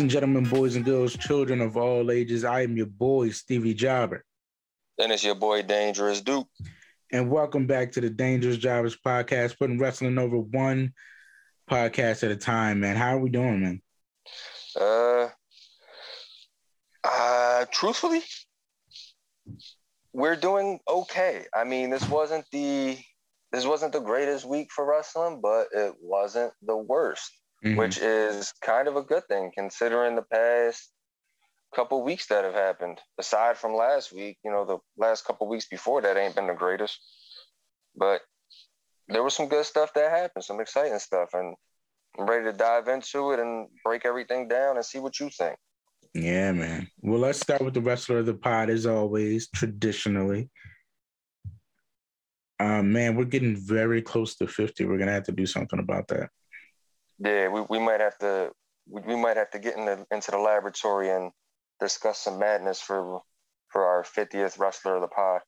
Ladies and gentlemen, boys and girls, children of all ages, I am your boy, Stevie Jobber. And it's your boy, Dangerous Duke. And welcome back to the Dangerous Jobbers podcast, putting wrestling over one podcast at a time, man. How are we doing, man? Uh, uh, truthfully, we're doing okay. I mean, this wasn't the this wasn't the greatest week for wrestling, but it wasn't the worst, mm-hmm. which is kind of a good thing considering the past couple weeks that have happened. Aside from last week, you know, the last couple weeks before that ain't been the greatest, but there was some good stuff that happened, some exciting stuff, and I'm ready to dive into it and break everything down and see what you think. Yeah, man. Well, let's start with the wrestler of the pod, as always, traditionally. Uh, man, we're getting very close to 50. We're gonna have to do something about that. Yeah, we, we might have to we, we might have to get in the, into the laboratory and discuss some madness for for our 50th wrestler of the pod.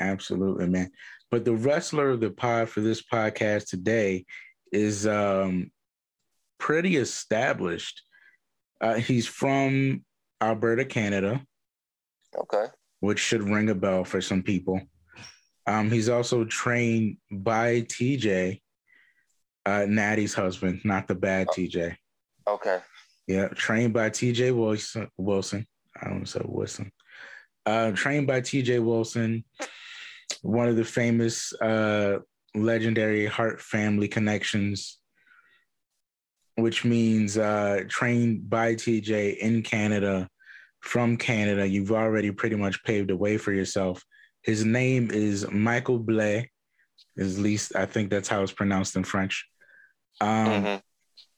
Absolutely, man. But the wrestler of the pod for this podcast today is um pretty established. Uh, he's from Alberta, Canada. Okay. Which should ring a bell for some people. Um, he's also trained by TJ, uh, Natty's husband, not the bad oh. TJ. Okay. Yeah, trained by TJ Wilson. Wilson. I don't want to say Wilson. Uh, trained by TJ Wilson, one of the famous uh, legendary Hart family connections, which means uh, trained by TJ in Canada, from Canada. You've already pretty much paved the way for yourself his name is Michael Blais. At least I think that's how it's pronounced in French. Um, mm-hmm.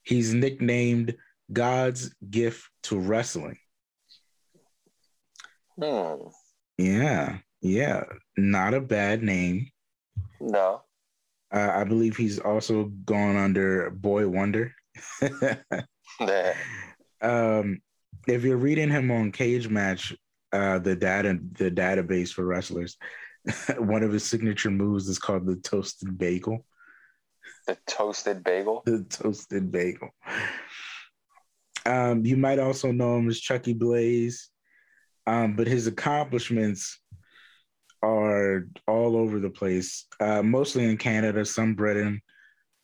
He's nicknamed God's gift to wrestling. Hmm. Yeah, yeah, not a bad name. No. Uh, I believe he's also gone under Boy Wonder. um, if you're reading him on Cage Match, uh, the data the database for wrestlers. One of his signature moves is called the toasted bagel. The toasted bagel. The toasted bagel. Um, you might also know him as Chucky Blaze, um, but his accomplishments are all over the place. Uh, mostly in Canada, some Britain.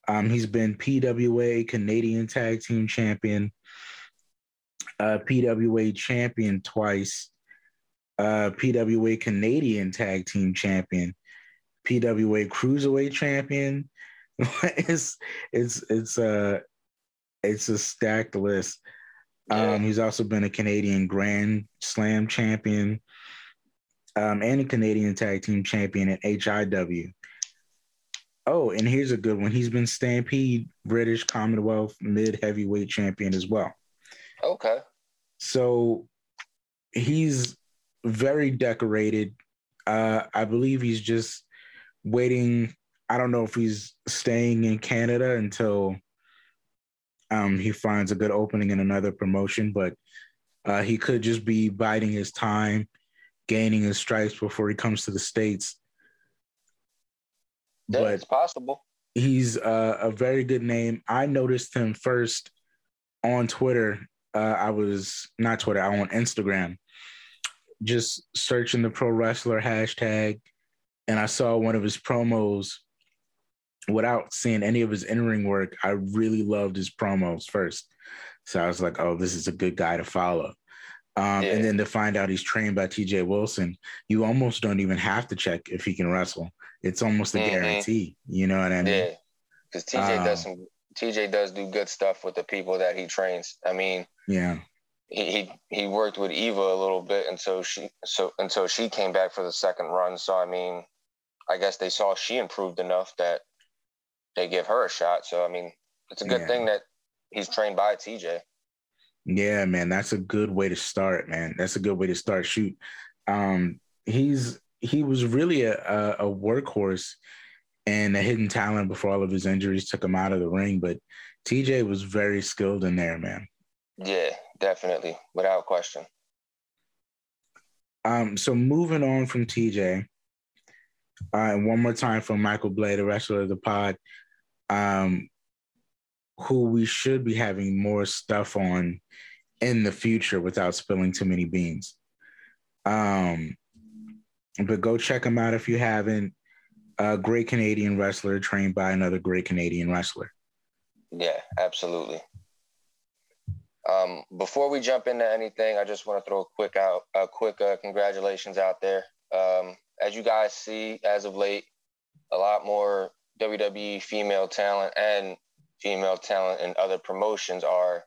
Um, he's been PWA Canadian Tag Team Champion, uh, PWA Champion twice, uh, PWA Canadian Tag Team Champion, PWA Cruiserweight Champion. it's it's it's a it's a stacked list. Yeah. Um, he's also been a Canadian Grand Slam champion, um, and a Canadian Tag Team Champion at HIW. Oh, and here's a good one. He's been Stampede British Commonwealth Mid Heavyweight Champion as well. Okay. So he's very decorated. Uh, I believe he's just waiting. I don't know if he's staying in Canada until um, he finds a good opening in another promotion, but uh, he could just be biding his time, gaining his stripes before he comes to the States. Yeah, but it's possible. He's uh, a very good name. I noticed him first on Twitter. Uh, I was not Twitter, I on Instagram just searching the pro wrestler hashtag and I saw one of his promos without seeing any of his in-ring work. I really loved his promos first. So I was like, oh, this is a good guy to follow. Um, yeah. And then to find out he's trained by TJ Wilson, you almost don't even have to check if he can wrestle. It's almost a mm-hmm. guarantee. You know what I mean? Yeah, because TJ um, does some. TJ does do good stuff with the people that he trains. I mean, yeah, he, he worked with Eva a little bit until she so until she came back for the second run. So I mean, I guess they saw she improved enough that they give her a shot. So I mean, it's a good yeah. thing that he's trained by TJ. Yeah, man, that's a good way to start, man. That's a good way to start. Shoot, um, he's he was really a, a, a workhorse and a hidden talent before all of his injuries took him out of the ring. But TJ was very skilled in there, man. Yeah, definitely, without question. Um, so moving on from TJ, uh, and one more time for Michael Blais, the wrestler of the pod. Um, who we should be having more stuff on in the future without spilling too many beans. Um, but go check him out if you haven't. A great Canadian wrestler trained by another great Canadian wrestler. Yeah, absolutely. Um, before we jump into anything, I just want to throw a quick out, a quick uh, congratulations out there. Um, as you guys see, as of late, a lot more WWE female talent and female talent in other promotions are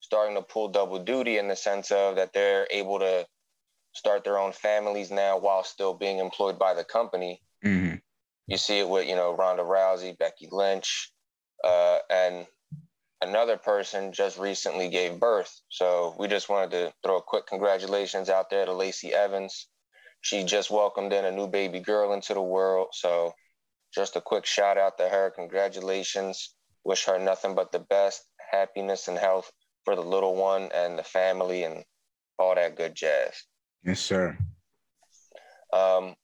starting to pull double duty in the sense of that they're able to start their own families now while still being employed by the company. Mm-hmm. You see it with you know Ronda Rousey, Becky Lynch, uh, and another person just recently gave birth. So we just wanted to throw a quick congratulations out there to Lacey Evans. She just welcomed in a new baby girl into the world. So just a quick shout out to her. Congratulations. Wish her nothing but the best, happiness and health for the little one and the family and all that good jazz. Yes, sir. Um,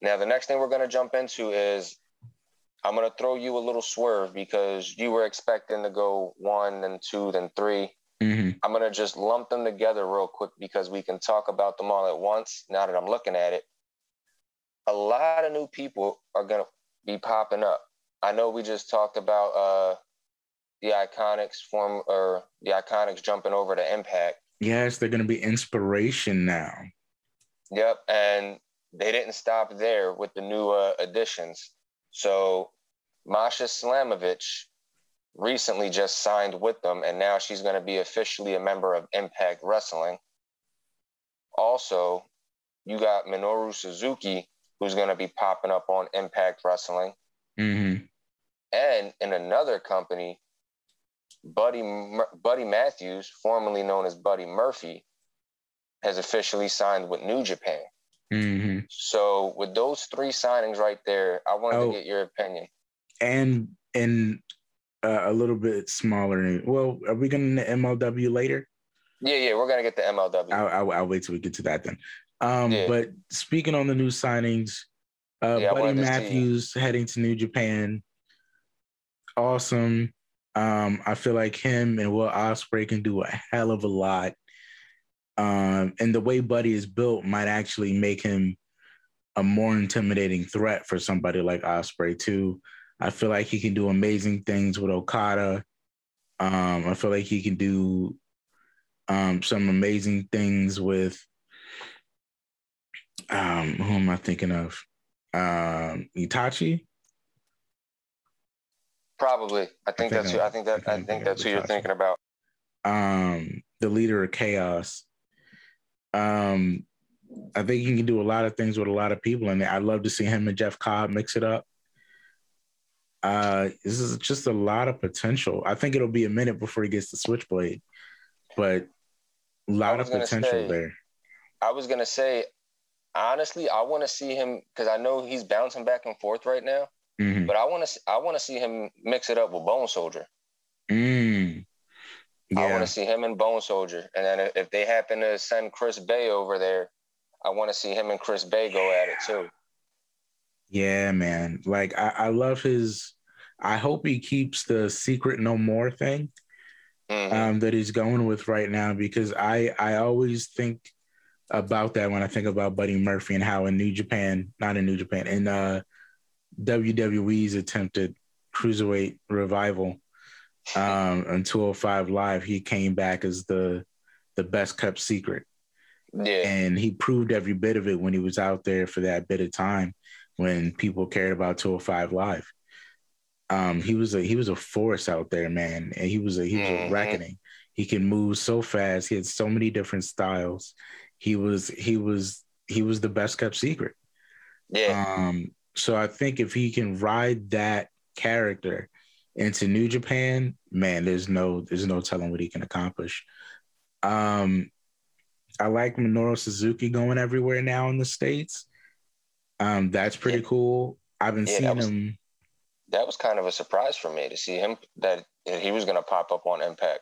now, the next thing we're going to jump into is I'm going to throw you a little swerve because you were expecting to go one, then two, then 3 i mm-hmm. I'm going to just lump them together real quick because we can talk about them all at once now that I'm looking at it. A lot of new people are going to be popping up. I know we just talked about uh, the Iconics form or the Iconics jumping over to Impact. Yes, they're going to be IInspiration now. Yep, and they didn't stop there with the new uh, additions. So Masha Slamovich recently just signed with them, and now she's going to be officially a member of Impact Wrestling. Also, you got Minoru Suzuki, who's going to be popping up on Impact Wrestling. Mm-hmm. And in another company, Buddy Buddy Matthews, formerly known as Buddy Murphy, has officially signed with New Japan. Mm-hmm. So with those three signings right there, I wanted oh, to get your opinion. And and uh, a little bit smaller. Well, are we going to MLW later? Yeah, yeah, we're gonna get the MLW. I'll, I'll, I'll wait till we get to that then. Um, yeah. But speaking on the new signings, uh, yeah, Buddy Matthews heading to New Japan. Awesome. Um, I feel like him and Will Ospreay can do a hell of a lot. Um, and the way Buddy is built might actually make him a more intimidating threat for somebody like Ospreay too. I feel like he can do amazing things with Okada. Um, I feel like he can do um, some amazing things with um, who am I thinking of? Um, Itachi. Probably. I think, I think that's who I think that I think, I think that's who you're thinking about. Um, the leader of chaos. Um, I think he can do a lot of things with a lot of people and. I'd love to see him and Jeff Cobb mix it up. Uh, this is just a lot of potential. I think it'll be a minute before he gets the switchblade, but a lot of potential say, there. I was gonna say, honestly, I want to see him because I know he's bouncing back and forth right now. Mm-hmm. But I want to I want to see him mix it up with Bone Soldier. Mm. Yeah. I want to see him and Bone Soldier, and then if they happen to send Chris Bey over there, I want to see him and Chris Bey go at it too. Yeah, man. Like I, I love his. I hope he keeps the secret no more thing mm-hmm. um, that he's going with right now because I I always think about that when I think about Buddy Murphy and how in New Japan, not in New Japan, in uh, WWE's attempted cruiserweight revival um, on 205 Live, he came back as the the best kept secret. Yeah. And he proved every bit of it when he was out there for that bit of time when people cared about 205 Live. Um, he was a he was a force out there, man, and he was a he was mm-hmm. a reckoning. He can move so fast. He had so many different styles. He was he was he was the best kept secret. Yeah. Um, so I think if he can ride that character into New Japan, man, there's no there's no telling what he can accomplish. Um, I like Minoru Suzuki going everywhere now in the states. Um, that's pretty yeah. cool. I've been yeah, seeing was, him. That was kind of a surprise for me to see him that he was going to pop up on Impact.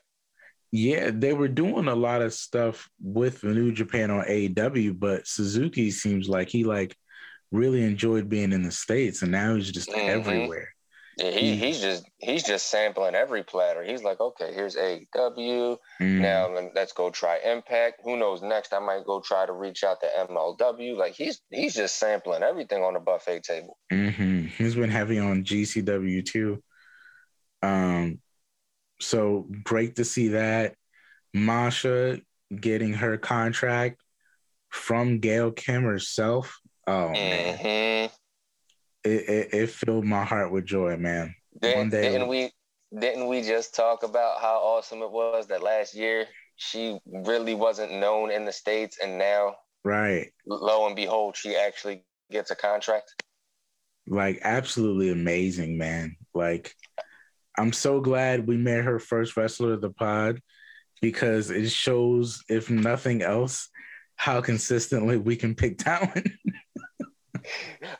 Yeah, they were doing a lot of stuff with New Japan on AEW, but Suzuki seems like he like really enjoyed being in the states, and now he's just mm-hmm. everywhere. Yeah, he, he's just he's just sampling every platter. He's like, okay, here's AEW. Mm. Now let's go try Impact. Who knows next? I might go try to reach out to MLW. Like he's he's just sampling everything on the buffet table. Mm-hmm. He's been heavy on GCW too. Um, so great to see that. Masha getting her contract from Gail Kim herself. Oh man. It, it, it filled my heart with joy, man. Didn't, day, didn't we didn't we just talk about how awesome it was that last year she really wasn't known in the states, and now right, lo and behold, she actually gets a contract. Like absolutely amazing, man. Like I'm so glad we made her first wrestler of the pod because it shows, if nothing else, how consistently we can pick talent.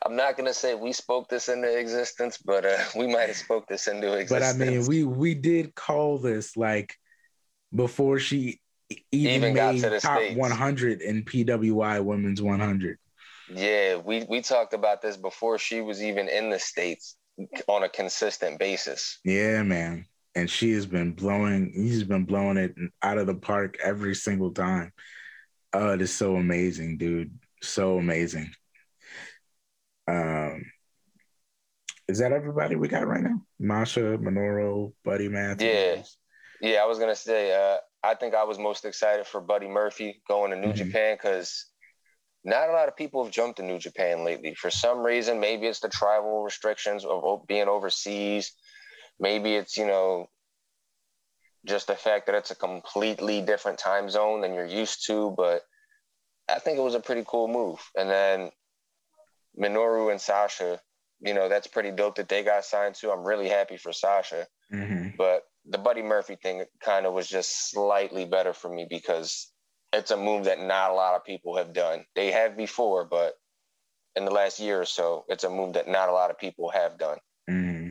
I'm not gonna say we spoke this into existence, but uh, we might have spoke this into existence. But I mean, we we did call this like before she even, even got to the top States. 100 in PWI Women's 100. Yeah, we we talked about this before she was even in the states on a consistent basis. Yeah, man. And she has been blowing. He's been blowing it out of the park every single time. Oh, it is so amazing, dude. So amazing. Um, is that everybody we got right now? Masha, Minoru, Buddy Matthews. Yeah, yeah. I was gonna say. Uh, I think I was most excited for Buddy Murphy going to New mm-hmm. Japan because not a lot of people have jumped to New Japan lately. For some reason, maybe it's the travel restrictions of being overseas. Maybe it's you know just the fact that it's a completely different time zone than you're used to. But I think it was a pretty cool move. And then Minoru and Sasha, you know, that's pretty dope that they got signed to. I'm really happy for Sasha. Mm-hmm. But the Buddy Murphy thing kind of was just slightly better for me because it's a move that not a lot of people have done. They have before, but in the last year or so, it's a move that not a lot of people have done. Mm-hmm.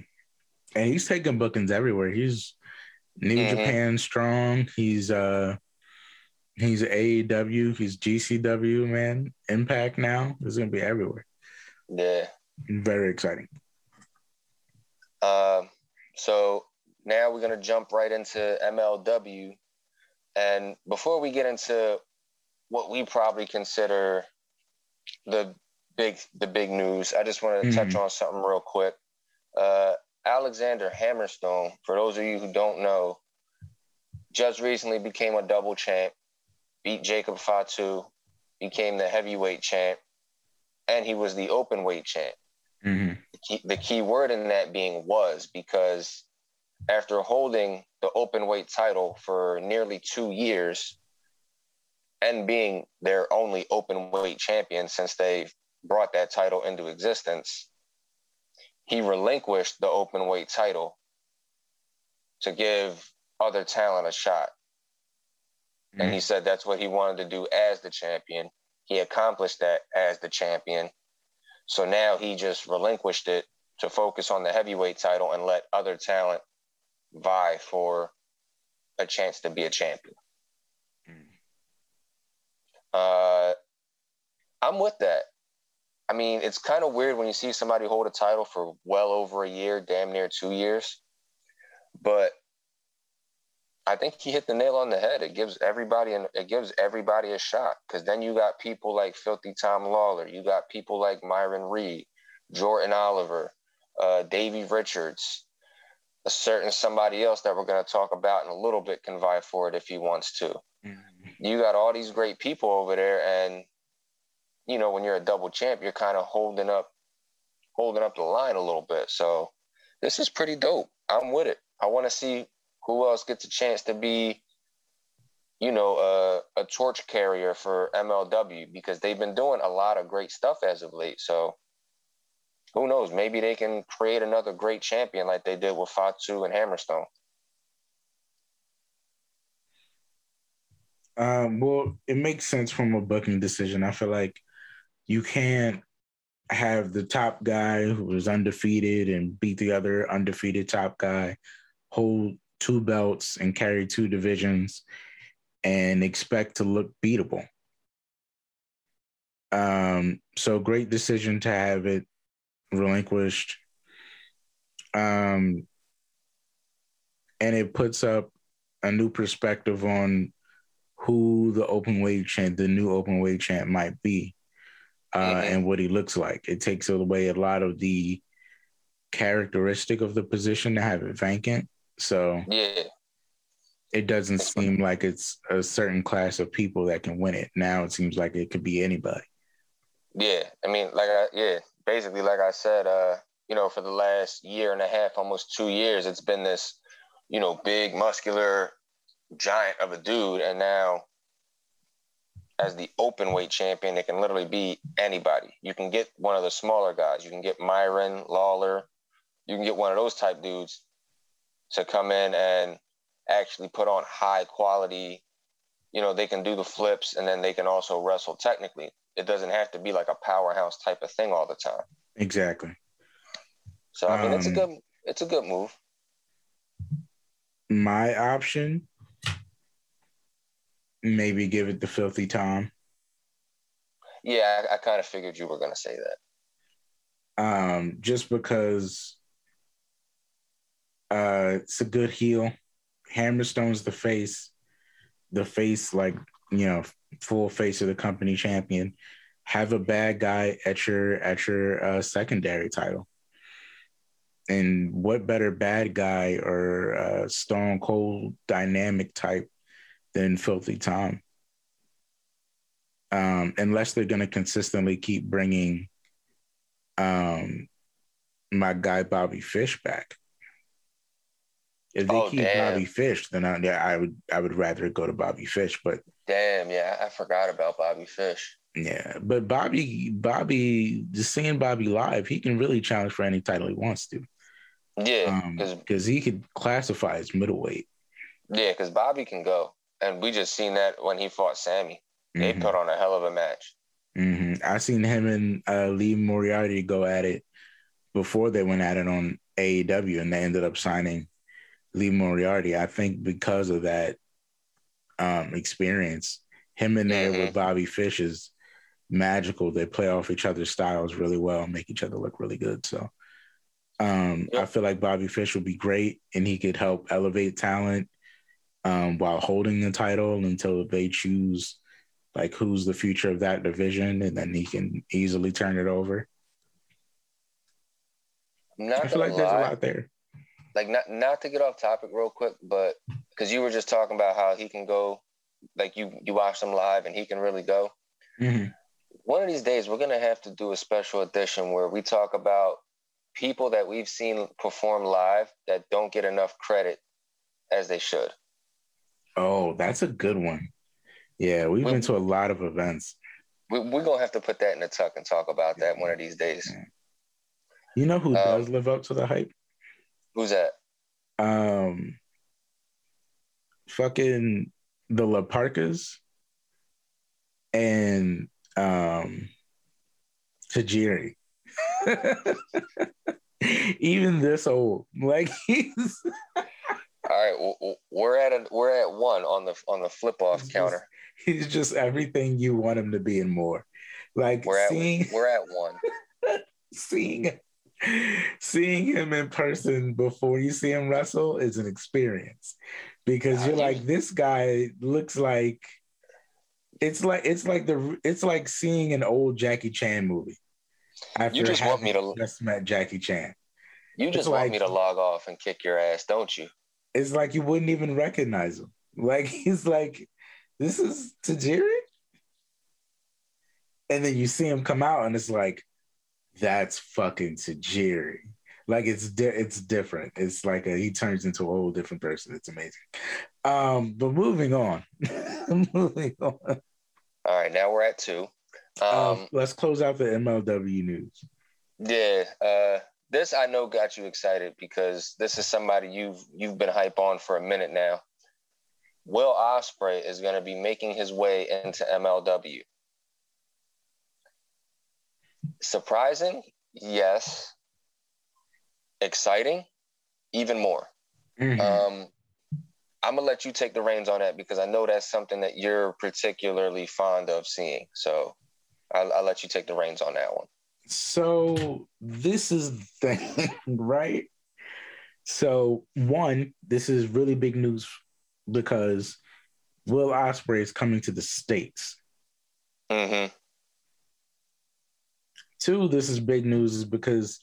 And he's taking bookings everywhere. He's New mm-hmm. Japan strong. He's uh he's AEW, he's GCW, man. Impact now. He's gonna be everywhere. Yeah. Very exciting. Um, so now we're gonna jump right into MLW, and before we get into what we probably consider the big the big news, I just want to mm-hmm. touch on something real quick. Uh, Alexander Hammerstone, for those of you who don't know, just recently became a double champ, beat Jacob Fatu, became the heavyweight champ, and he was the open weight champ. Mm-hmm. The, key, the key word in that being was because after holding the open weight title for nearly two years and being their only open weight champion since they brought that title into existence, he relinquished the open weight title to give other talent a shot. Mm-hmm. And he mm-hmm. said that's what he wanted to do as the champion. He accomplished that as the champion. So now he just relinquished it to focus on the heavyweight title and let other talent vie for a chance to be a champion. Mm. Uh, I'm with that. I mean, it's kind of weird when you see somebody hold a title for well over a year, damn near two years. But I think he hit the nail on the head. It gives everybody an, it gives everybody a shot because then you got people like Filthy Tom Lawler, you got people like Myron Reed, Jordan Oliver, uh, Davey Richards, a certain somebody else that we're going to talk about in a little bit can vie for it if he wants to. Mm-hmm. You got all these great people over there, and you know when you're a double champ, you're kind of holding up, holding up the line a little bit. So this is pretty dope. I'm with it. I want to see who else gets a chance to be, you know, a, a torch carrier for MLW because they've been doing a lot of great stuff as of late. So who knows? Maybe they can create another great champion like they did with Fatu and Hammerstone. Um, well, it makes sense from a booking decision. I feel like you can't have the top guy who was undefeated and beat the other undefeated top guy hold two belts and carry two divisions and expect to look beatable. Um, so great decision to have it relinquished. Um, and it puts up a new perspective on who the open weight champ, the new open weight champ might be, uh, mm-hmm. and what he looks like. It takes away a lot of the characteristic of the position to have it vacant. So yeah, it doesn't seem like it's a certain class of people that can win it. Now it seems like it could be anybody. Yeah, I mean, like I yeah, basically, like I said, uh, you know, for the last year and a half, almost two years, it's been this, you know, big muscular giant of a dude, and now as the open weight champion, it can literally be anybody. You can get one of the smaller guys. You can get Myron Lawler. You can get one of those type dudes to come in and actually put on high quality. You know, they can do the flips and then they can also wrestle technically. It doesn't have to be like a powerhouse type of thing all the time. Exactly. So I mean, um, it's a um, good it's a good move. My option maybe give it the filthy Tom. Yeah, I, I kind of figured you were going to say that. Um, just because uh, it's a good heel. Hammerstone's the face, the face like you know, full face of the company champion. Have a bad guy at your at your uh, secondary title. And what better bad guy or uh, Stone Cold dynamic type than Filthy Tom. Um, unless they're going to consistently keep bringing um, my guy Bobby Fish back. If they oh, keep damn. Bobby Fish, then I, yeah, I would I would rather go to Bobby Fish. But damn, yeah, I forgot about Bobby Fish. Yeah, but Bobby, Bobby, just seeing Bobby live, he can really challenge for any title he wants to. Yeah, because um, he could classify as middleweight. Yeah, because Bobby can go and we just seen that when he fought Sammy. They mm-hmm. put on a hell of a match. Mm-hmm. I seen him and uh, Lee Moriarty go at it before they went at it on AEW, and they ended up signing Lee Moriarty. I think because of that um, experience, him in there mm-hmm. with Bobby Fish is magical. They play off each other's styles really well, and make each other look really good. So um, yep. I feel like Bobby Fish would be great, and he could help elevate talent um, while holding the title until they choose like who's the future of that division, and then he can easily turn it over. I feel like lie. there's a lot there. Like not not to get off topic real quick, but because you were just talking about how he can go, like you you watch him live and he can really go. Mm-hmm. One of these days, we're gonna have to do a special edition where we talk about people that we've seen perform live that don't get enough credit as they should. Oh, that's a good one. Yeah, we've we, been to a lot of events. We, are gonna have to put that in the tuck and talk about that one of these days. You know who um, does live up to the hype? Who's that? Um, fucking the La Parkas and um Tajiri. Even this old, like he's all right, we're at a, we're at one on the on the flip off counter. he's just everything you want him to be and more. Like we're seeing, at we're at one. seeing seeing him in person before you see him wrestle is an experience because you're like this guy looks like it's like it's like the it's like seeing an old Jackie Chan movie. After you just want me to just met Jackie Chan. You just it's want like, me to log off and kick your ass, don't you? it's like you wouldn't even recognize him. Like he's like, this is Tajiri? And then you see him come out and it's like, that's fucking Tajiri. Like it's di- it's different. It's like a, he turns into a whole different person. It's amazing. Um, but moving on. moving on. All right, now we're at two. Um, um, let's close out the MLW news. Yeah, uh, this I know got you excited because this is somebody you've you've been hype on for a minute now. Will Ospreay is going to be making his way into MLW. Surprising, yes. Exciting, even more. Mm-hmm. Um, I'm gonna let you take the reins on that because I know that's something that you're particularly fond of seeing. So I'll, I'll let you take the reins on that one. So this is the thing, right? So one, this is really big news because Will Ospreay is coming to the states. Mm-hmm. Two, this is big news is because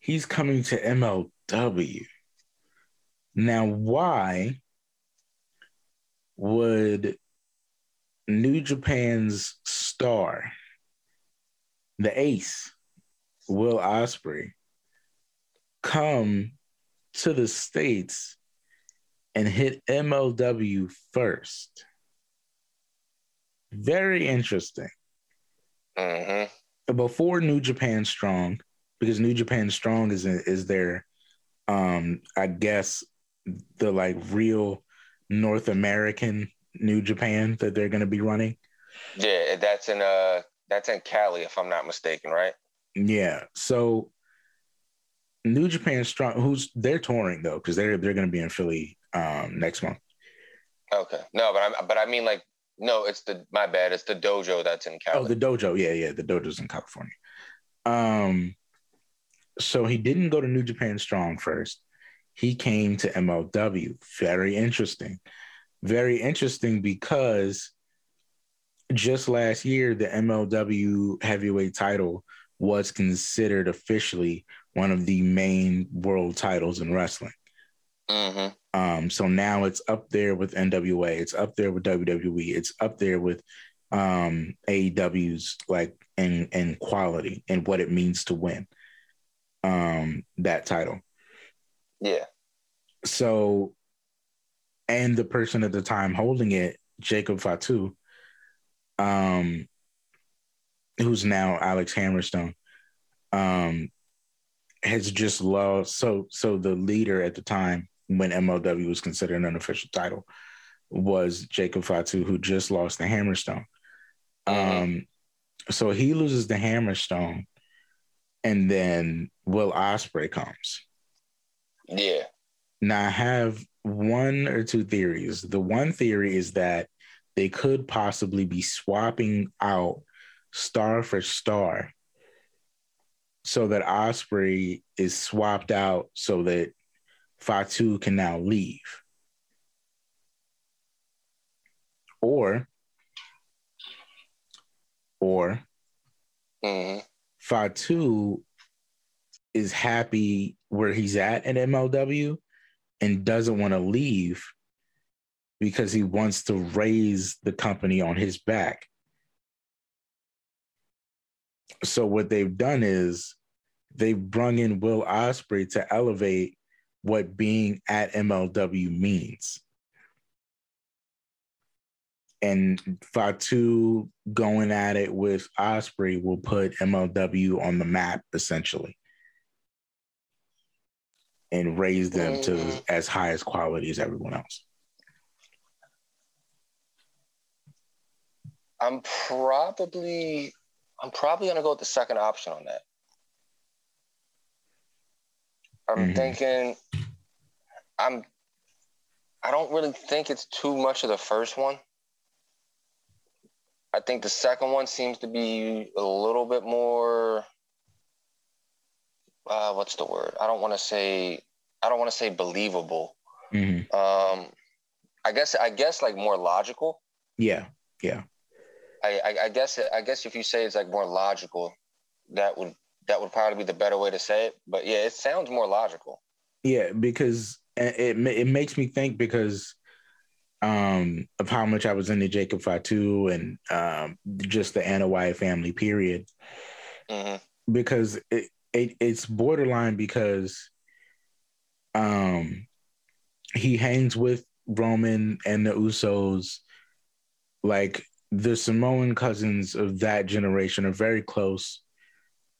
he's coming to MLW. Now, why would New Japan's star, the ace, Will Ospreay, come to the States and hit MLW first? Very interesting. Mm-hmm. Before New Japan Strong, because New Japan Strong is is their, um, I guess, the like real North American New Japan that they're going to be running. Yeah, that's in uh that's in Cali if I'm not mistaken, right? Yeah. So New Japan Strong, who's they're touring though, because they're they're going to be in Philly um next month. Okay. No, but I but I mean like no, it's the my bad. It's the dojo that's in Cali. Oh, the dojo. Yeah, yeah, the dojo's in California. Um, so he didn't go to New Japan Strong first. He came to MLW. Very interesting. Very interesting because just last year, the MLW heavyweight title was considered officially one of the main world titles in wrestling. Mm-hmm. Um, so now it's up there with NWA, it's up there with WWE, it's up there with um, AEW's like in in quality and what it means to win um, that title. Yeah. So, and the person at the time holding it, Jacob Fatu, um, who's now Alex Hammerstone, um, has just lost. So, so the leader at the time when MLW was considered an official title was Jacob Fatu, who just lost the Hammerstone. Mm-hmm. Um, so he loses the Hammerstone, and then Will Ospreay comes. Yeah. Now I have one or two theories. The one theory is that they could possibly be swapping out star for star so that Ospreay is swapped out so that Fatu can now leave. Or, or mm-hmm. Fatu is happy where he's at in MLW and doesn't want to leave because he wants to raise the company on his back. So what they've done is they've brung in Will Ospreay to elevate what being at MLW means. And Fatu going at it with Ospreay will put MLW on the map essentially and raise them to mm. as high as quality as everyone else. I'm probably I'm probably gonna go with the second option on that. I'm mm-hmm. thinking I'm I don't really think it's too much of the first one. I think the second one seems to be a little bit more uh, what's the word? I don't want to say I don't want to say believable. Mm-hmm. Um, I guess I guess like more logical. Yeah, yeah. I, I, I guess I guess if you say it's like more logical, that would that would probably be the better way to say it. But yeah, it sounds more logical. Yeah, because it it makes me think because um, of how much I was into Jacob Fatu and um, just the Anna Anoa'i family period. Mm-hmm. Because it, it it's borderline because um he hangs with Roman and the Usos like the Samoan cousins of that generation are very close.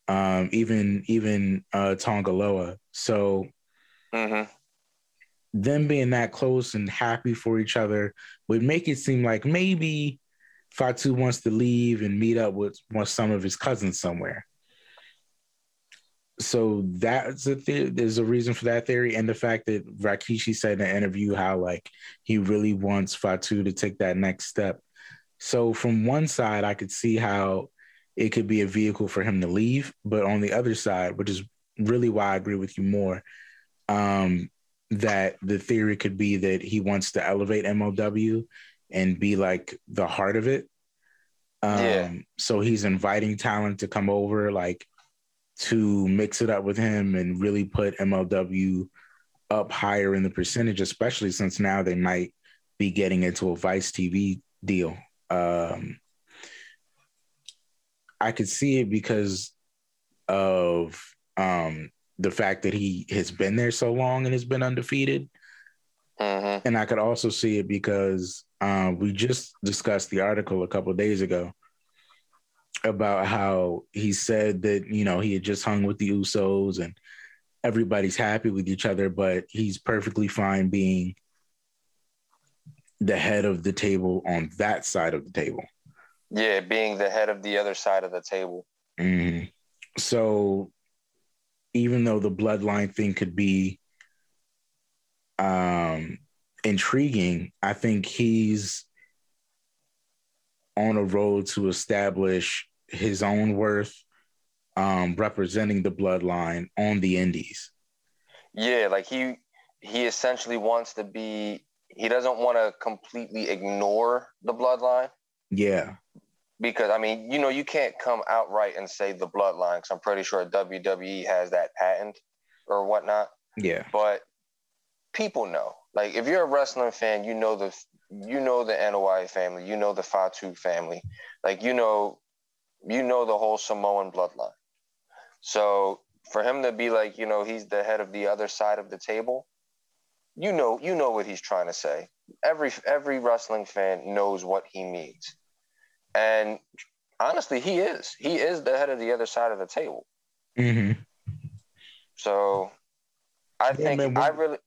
Um, even even uh, Tanga Loa. So mm-hmm. them being that close and happy for each other would make it seem like maybe Fatu wants to leave and meet up with, with some of his cousins somewhere. So that's a th- there's a reason for that theory, and the fact that Rikishi said in an interview how like he really wants Fatu to take that next step so from one side, I could see how it could be a vehicle for him to leave, but on the other side, which is really why I agree with you more, um, that the theory could be that he wants to elevate MLW and be like the heart of it. Um, yeah. So he's inviting talent to come over, like to mix it up with him and really put MLW up higher in the percentage, especially since now they might be getting into a Vice TV deal. Um, I could see it because of um, the fact that he has been there so long and has been undefeated. Mm-hmm. And I could also see it because uh, we just discussed the article a couple days ago about how he said that you know he had just hung with the Usos and everybody's happy with each other, but he's perfectly fine being the head of the table on that side of the table. Yeah, being the head of the other side of the table. Mm-hmm. So even though the bloodline thing could be um, intriguing, I think he's on a road to establish his own worth um, representing the bloodline on the indies. Yeah, like he he essentially wants to be he doesn't want to completely ignore the bloodline. Yeah. Because I mean, you know, you can't come outright and say the bloodline because I'm pretty sure WWE has that patent or whatnot. Yeah. But people know. Like if you're a wrestling fan, you know the you know the Anoa'i family, you know the Fatu family, like you know you know the whole Samoan bloodline. So for him to be like, you know, he's the head of the other side of the table, you know, you know what he's trying to say. Every every wrestling fan knows what he means. And honestly, he is. He is the head of the other side of the table. Mm-hmm. So I yeah, think man, I really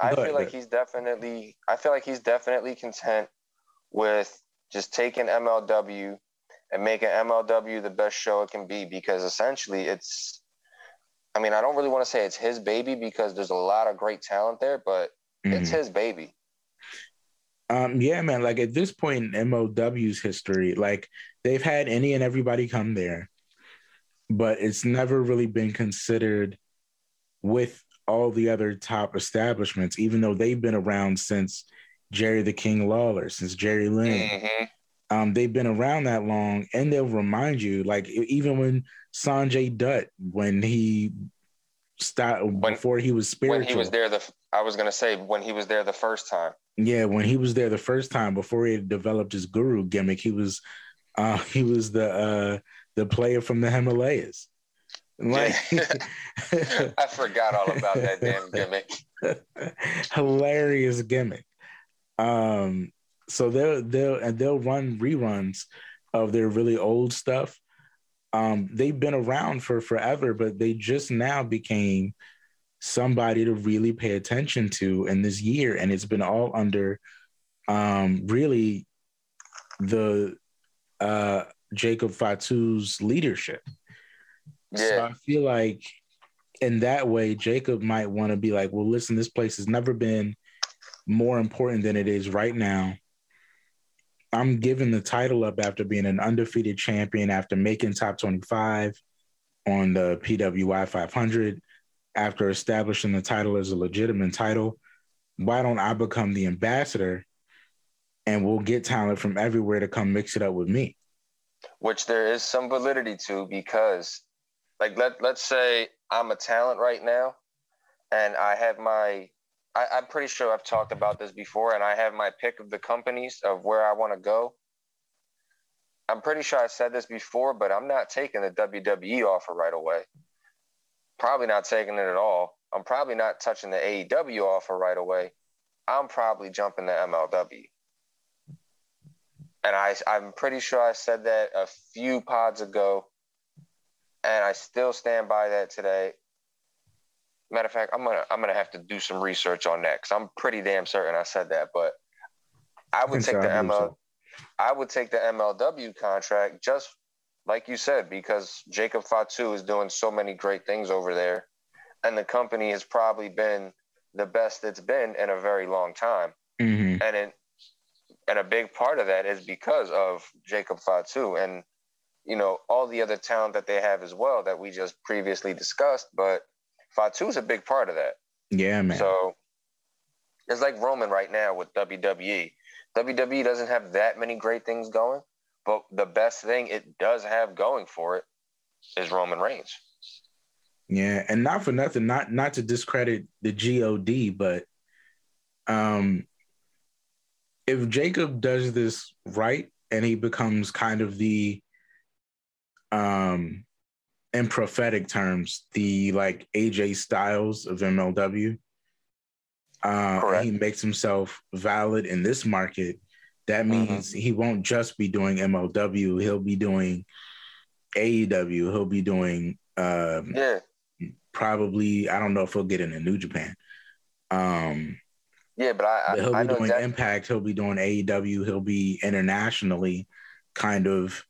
I feel like he's definitely I feel like he's definitely content with just taking MLW and making MLW the best show it can be because essentially it's I mean, I don't really want to say it's his baby because there's a lot of great talent there, but mm-hmm. it's his baby. Um, yeah, man. Like at this point in MOW's history, like they've had any and everybody come there, but it's never really been considered with all the other top establishments, even though they've been around since Jerry the King Lawler, since Jerry Lynn. Mm-hmm. Um, they've been around that long, and they'll remind you, like even when Sanjay Dutt, when he stopped when, before he was spiritual, when he was there, the I was gonna say when he was there the first time. Yeah, when he was there the first time before he developed his guru gimmick, he was uh, he was the uh, the player from the Himalayas. Like, I forgot all about that damn gimmick. Hilarious gimmick. Um, so they'll they'll and they'll run reruns of their really old stuff. Um, they've been around for forever, but they just now became somebody to really pay attention to in this year, and it's been all under um, really the uh, Jacob Fatu's leadership. Yeah. So I feel like in that way, Jacob might want to be like, well, listen, this place has never been more important than it is right now. I'm giving the title up after being an undefeated champion, after making top 25 on the PWI 500, after establishing the title as a legitimate title. Why don't I become the ambassador and we'll get talent from everywhere to come mix it up with me? Which there is some validity to because, like, let, let's say I'm a talent right now and I have my I, am pretty sure I've talked about this before, and I have my pick of the companies of where I want to go. I'm pretty sure I said this before, but I'm not taking the WWE offer right away. Probably not taking it at all. I'm probably not touching the AEW offer right away. I'm probably jumping to MLW. And I, I'm pretty sure I said that a few pods ago, and I still stand by that today. Matter of fact, I'm gonna I'm gonna have to do some research on that because I'm pretty damn certain I said that. But I would take the ML, so. I would take the MLW contract just like you said because Jacob Fatu is doing so many great things over there, and the company has probably been the best it's been in a very long time. Mm-hmm. And it, and a big part of that is because of Jacob Fatu and you know all the other talent that they have as well that we just previously discussed, but Fatu is a big part of that. Yeah, man. So it's like Roman right now with WWE. WWE doesn't have that many great things going, but the best thing it does have going for it is Roman Reigns. Yeah, and not for nothing, not not to discredit the God, but um if Jacob does this right and he becomes kind of the um in prophetic terms, the like AJ Styles of MLW, uh, he makes himself valid in this market. That mm-hmm. means he won't just be doing MLW, he'll be doing AEW, he'll be doing um, yeah. probably I don't know if he'll get into New Japan. Um, yeah, but I, but he'll I be doing exactly. Impact. He'll be doing AEW. He'll be internationally, kind of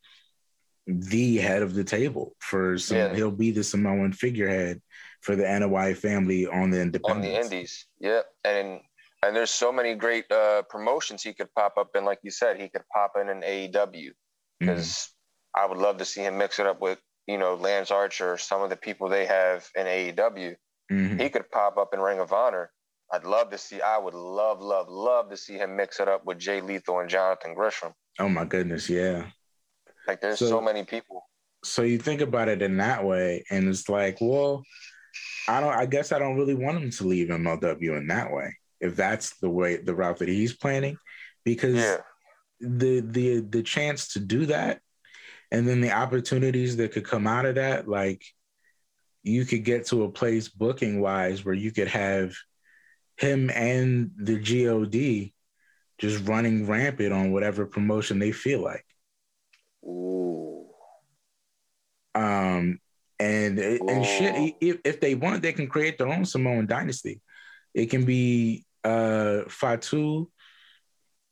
the head of the table for some. Yeah. He'll be the Samoan figurehead for the Anoa'i family on the independence. On the Indies, yeah, and and there's so many great uh, promotions he could pop up in. Like you said, he could pop in an AEW because mm-hmm. I would love to see him mix it up with you know Lance Archer, some of the people they have in AEW. Mm-hmm. He could pop up in Ring of Honor I'd love to see. I would love, love, love to see him mix it up with Jay Lethal and Jonathan Gresham. Oh my goodness, yeah. Like there's so, so many people. So you think about it in that way, and it's like, well, I don't. I guess I don't really want him to leave MLW in that way. If that's the way the route that he's planning, because yeah. the the the chance to do that, and then the opportunities that could come out of that, like you could get to a place booking wise where you could have him and the God just running rampant on whatever promotion they feel like. Ooh. Um, and Ooh. and shit, if, if they want, they can create their own Samoan dynasty. It can be uh Fatu,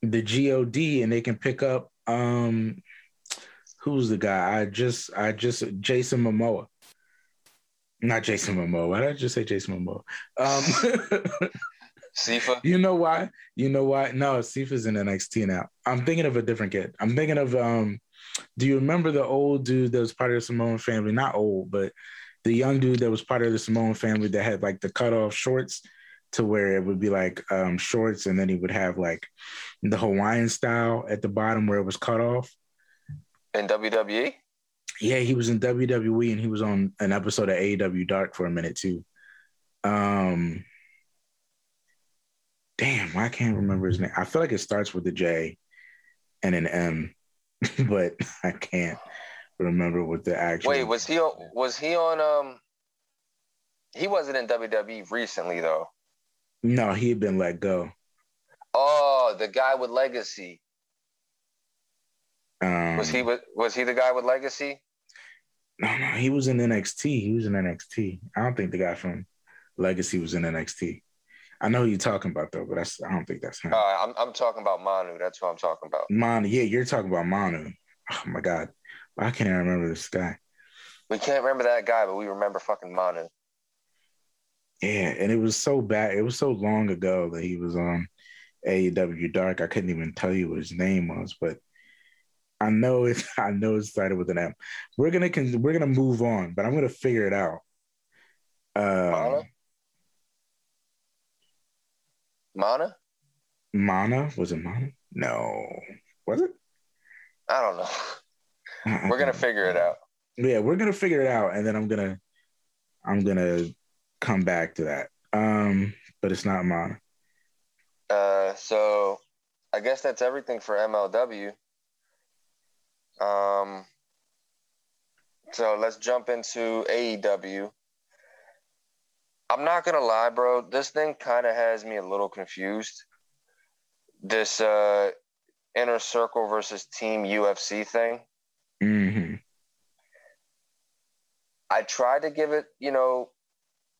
the God, and they can pick up um who's the guy? I just I just Jason Momoa. Not Jason Momoa. Why did I just say Jason Momoa? Um, Sifa? You know why? You know why? No, Sifa's in NXT now. I'm thinking of a different kid. I'm thinking of um do you remember the old dude that was part of the Samoan family? Not old, but the young dude that was part of the Samoan family that had like the cutoff shorts to where it would be like um shorts and then he would have like the Hawaiian style at the bottom where it was cut off. In WWE? Yeah, he was in WWE and he was on an episode of AEW Dark for a minute too. Um damn, I can't remember his name. I feel like it starts with a J and an M, but I can't remember what the actual. Wait, was he on? Was he on? Um, he wasn't in WWE recently though. No, he had been let go. Oh, the guy with Legacy. Um, was he was he the guy with Legacy? No, no, he was in NXT. He was in NXT. I don't think the guy from Legacy was in NXT. I know who you're talking about though, but that's I don't think that's him. Uh, I'm I'm talking about Manu. That's what I'm talking about. Manu, yeah, you're talking about Manu. Oh my god, I can't remember this guy? We can't remember that guy, but we remember fucking Manu. Yeah, and it was so bad. It was so long ago that he was on AEW Dark. I couldn't even tell you what his name was, but I know it. I know it started with an M. We're gonna we're gonna move on, but I'm gonna figure it out. Uh, Mana? Mana? Was it Mana? No. Was it? I don't know. we're gonna figure it out. Yeah, we're gonna figure it out, and then I'm gonna I'm gonna come back to that. Um, but it's not mine. Uh, so I guess that's everything for MLW. Um, so let's jump into AEW. I'm not gonna lie, bro. This thing kind of has me a little confused. This uh, inner circle versus team UFC thing. Mm-hmm. I tried to give it, you know,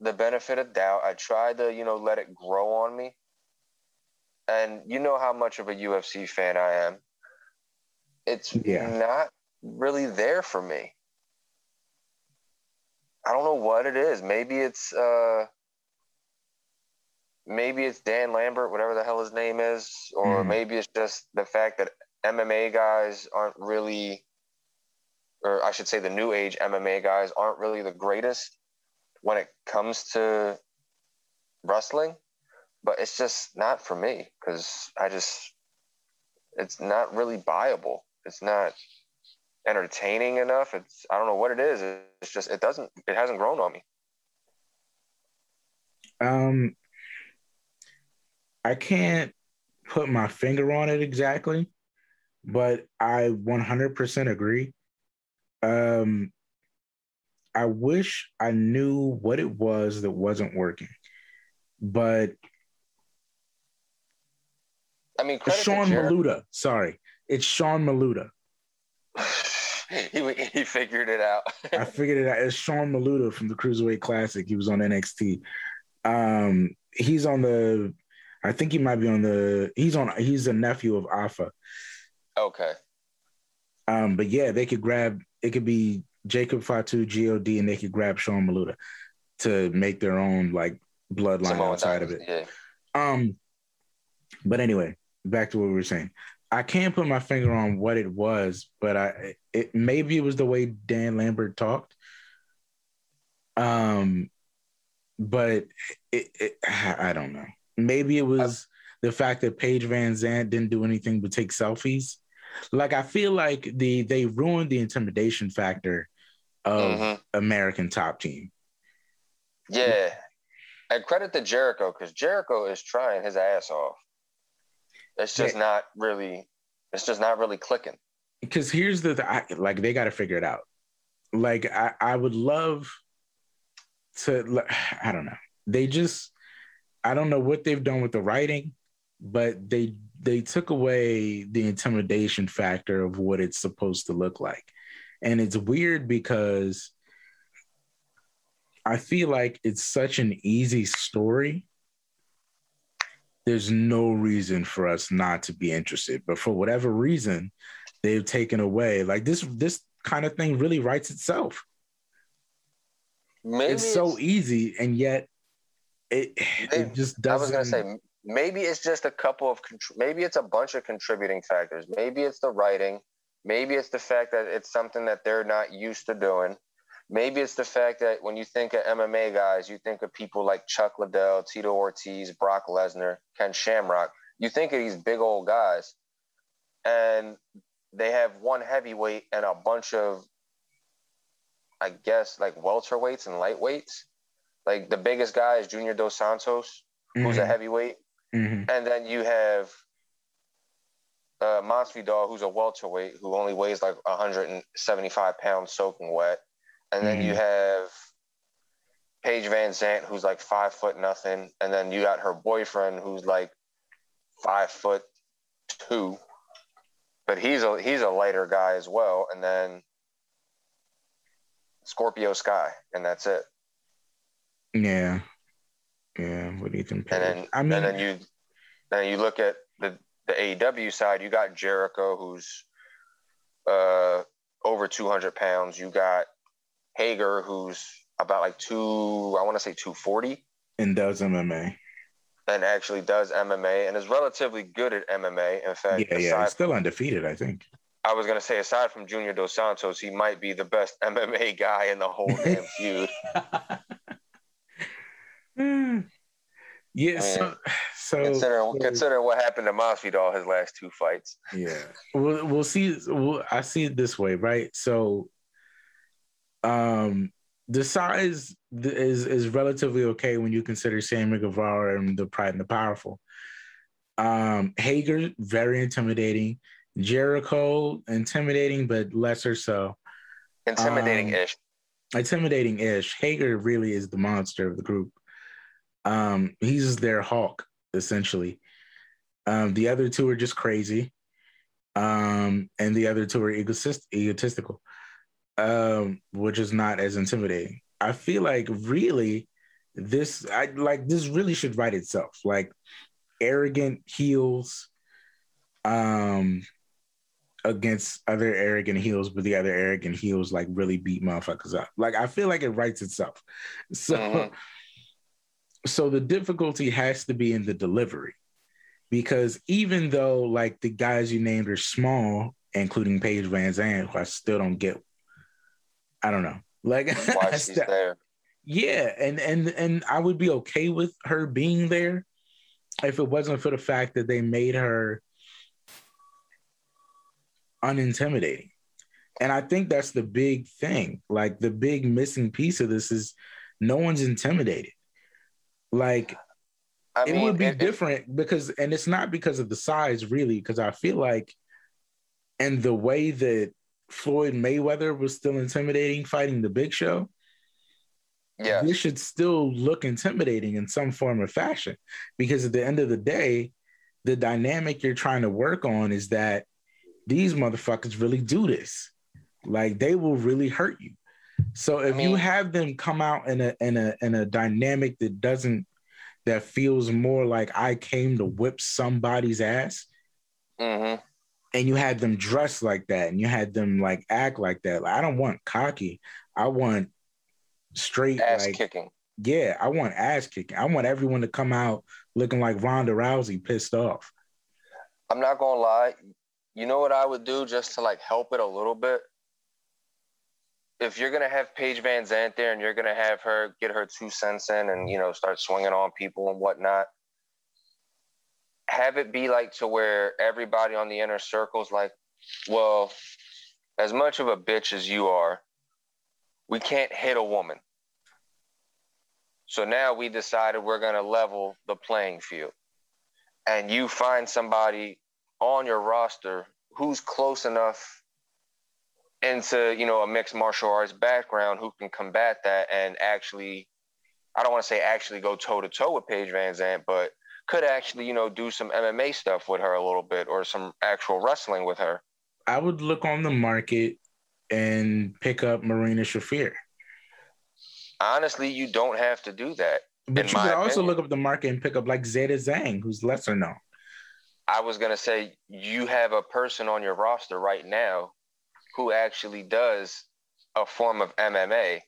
the benefit of doubt. I tried to, you know, let it grow on me. And you know how much of a UFC fan I am. It's yeah. not really there for me. I don't know what it is. Maybe it's uh, maybe it's Dan Lambert, whatever the hell his name is, or mm. maybe it's just the fact that MMA guys aren't really, or I should say, the new age MMA guys aren't really the greatest when it comes to wrestling, but it's just not for me because I just it's not really viable. It's not entertaining enough. It's I don't know what it is. It's just it doesn't it hasn't grown on me. Um I can't put my finger on it exactly, but I 100% agree. Um I wish I knew what it was that wasn't working. But I mean, Sean Maluta. Sorry, it's Sean Maluta. he, he figured it out. I figured it out. It's Sean Maluta from the Cruiserweight Classic. He was on NXT. Um, he's on the. I think he might be on the. He's on. He's a nephew of Alpha. Okay. Um, but yeah, they could grab. It could be Jacob Fatu, God, and they could grab Sean Maluta to make their own like bloodline Samoa outside of it. Yeah. Um, but anyway, back to what we were saying. I can't put my finger on what it was, but I it maybe it was the way Dan Lambert talked. Um, but it, it I don't know. Maybe it was the fact that Paige VanZant didn't do anything but take selfies. Like I feel like the they ruined the intimidation factor of mm-hmm. American Top Team. Yeah, and credit to Jericho because Jericho is trying his ass off. It's just yeah. not really. It's just not really clicking. Because here's the th- I, like they got to figure it out. Like I, I would love to. I don't know. They just. I don't know what they've done with the writing, but they they took away the intimidation factor of what it's supposed to look like, and it's weird because I feel like it's such an easy story there's no reason for us not to be interested. But for whatever reason, they've taken away like this this kind of thing really writes itself. Maybe it's so it's, easy, and yet it maybe, it just doesn't. I was gonna say maybe it's just a couple of maybe it's a bunch of contributing factors. Maybe it's the writing. Maybe it's the fact that it's something that they're not used to doing. Maybe it's the fact that when you think of MMA guys, you think of people like Chuck Liddell, Tito Ortiz, Brock Lesnar, Ken Shamrock. You think of these big old guys, and they have one heavyweight and a bunch of, I guess, like welterweights and lightweights. Like the biggest guy is Junior Dos Santos, mm-hmm. who's a mm-hmm. heavyweight, mm-hmm. and then you have uh, Masvidal, who's a welterweight, who only weighs like 175 pounds soaking wet. And then mm-hmm. you have Paige VanZant, who's like five foot nothing, and then you got her boyfriend, who's like five foot two, but he's a he's a lighter guy as well. And then Scorpio Sky, and that's it. Yeah, yeah. What do you compare? And then I mean, and then you then you look at the AEW side. You got Jericho, who's uh over two hundred pounds. You got Hager, who's about like two, I want to say 240. And does MMA. And actually does MMA and is relatively good at MMA. In fact, yeah, yeah, he's still undefeated, I think. I was gonna say, aside from Junior Dos Santos, he might be the best MMA guy in the whole damn feud. yeah, so, so considering, so, considering what happened to Masvidal his last two fights. Yeah, we'll we'll see. We'll, I see it this way, right? So um, the size is is relatively okay when you consider Sammy Guevara and the Proud and the Powerful. Um, Hager very intimidating. Jericho intimidating, but lesser so. Intimidating ish. Um, intimidating ish. Hager really is the monster of the group. Um, he's their Hulk essentially. Um, the other two are just crazy. Um, and the other two are egotist- egotistical um, which is not as intimidating. I feel like really this I like this really should write itself. Like arrogant heels um against other arrogant heels, but the other arrogant heels like really beat motherfuckers up. Like I feel like it writes itself. So mm-hmm. So the difficulty has to be in the delivery. Because even though like the guys you named are small, including Paige VanZant, who I still don't get I don't know. Like why she's there. Yeah, and and and I would be okay with her being there if it wasn't for the fact that they made her unintimidating. And I think that's the big thing. Like the big missing piece of this is no one's intimidated. Like I mean, it would be it, different it, because, and it's not because of the size, really, because I feel like, and the way that Floyd Mayweather was still intimidating fighting the Big Show. Yeah, this should still look intimidating in some form or fashion, because at the end of the day, the dynamic you're trying to work on is that these motherfuckers really do this. Like they will really hurt you. So if I mean, you have them come out in a in a in a dynamic that doesn't that feels more like I came to whip somebody's ass, mm-hmm. and you had them dress like that, and you had them like act like that. Like, I don't want cocky. I want straight ass like, kicking. Yeah, I want ass kicking. I want everyone to come out looking like Ronda Rousey, pissed off. I'm not gonna lie. You know what I would do just to like help it a little bit? If you're gonna have Paige VanZant there and you're gonna have her get her two cents in and you know start swinging on people and whatnot, have it be like to where everybody on the inner circle's like, well, as much of a bitch as you are, we can't hit a woman. So now we decided we're gonna level the playing field, and you find somebody on your roster who's close enough into you know a mixed martial arts background who can combat that and actually I don't want to say actually go toe to toe with Paige VanZant, but could actually you know do some MMA stuff with her a little bit or some actual wrestling with her. I would look on the market and pick up Marina Shafir. Honestly, you don't have to do that. But you could also look up the market and pick up like Zeta Zhang, who's lesser known. I was gonna say you have a person on your roster right now who actually does a form of MMA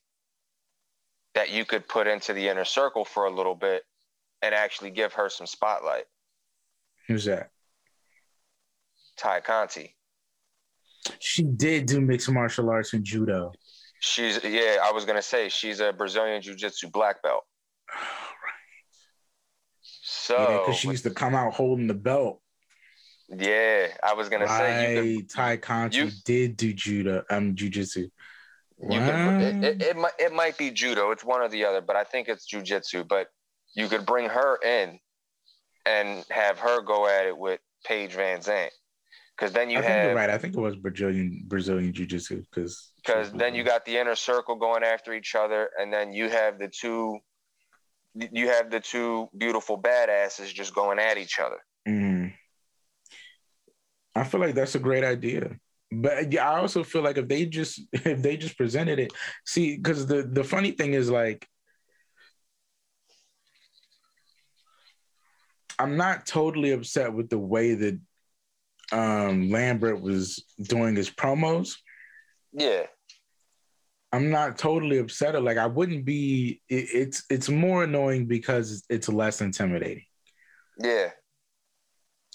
that you could put into the inner circle for a little bit and actually give her some spotlight. Who's that? Tay Conti. She did do mixed martial arts and judo. She's yeah, I was gonna say she's a Brazilian jiu-jitsu black belt. right. So yeah, because she used to come out holding the belt. Yeah, I was gonna right. say you could, Conti you, did do judo, um, jujitsu. Could, it, it, it, might it might be judo. It's one or the other, but I think it's jujitsu. But you could bring her in and have her go at it with Paige VanZant. because then you I have right. I think it was Brazilian Brazilian jiu-jitsu because because then you got the inner circle going after each other, and then you have the two you have the two beautiful badasses just going at each other. Mm. I feel like that's a great idea. But yeah, I also feel like if they just if they just presented it, see, because the the funny thing is like I'm not totally upset with the way that um Lambert was doing his promos. Yeah. I'm not totally upset. Like I wouldn't be. It, it's it's more annoying because it's less intimidating. Yeah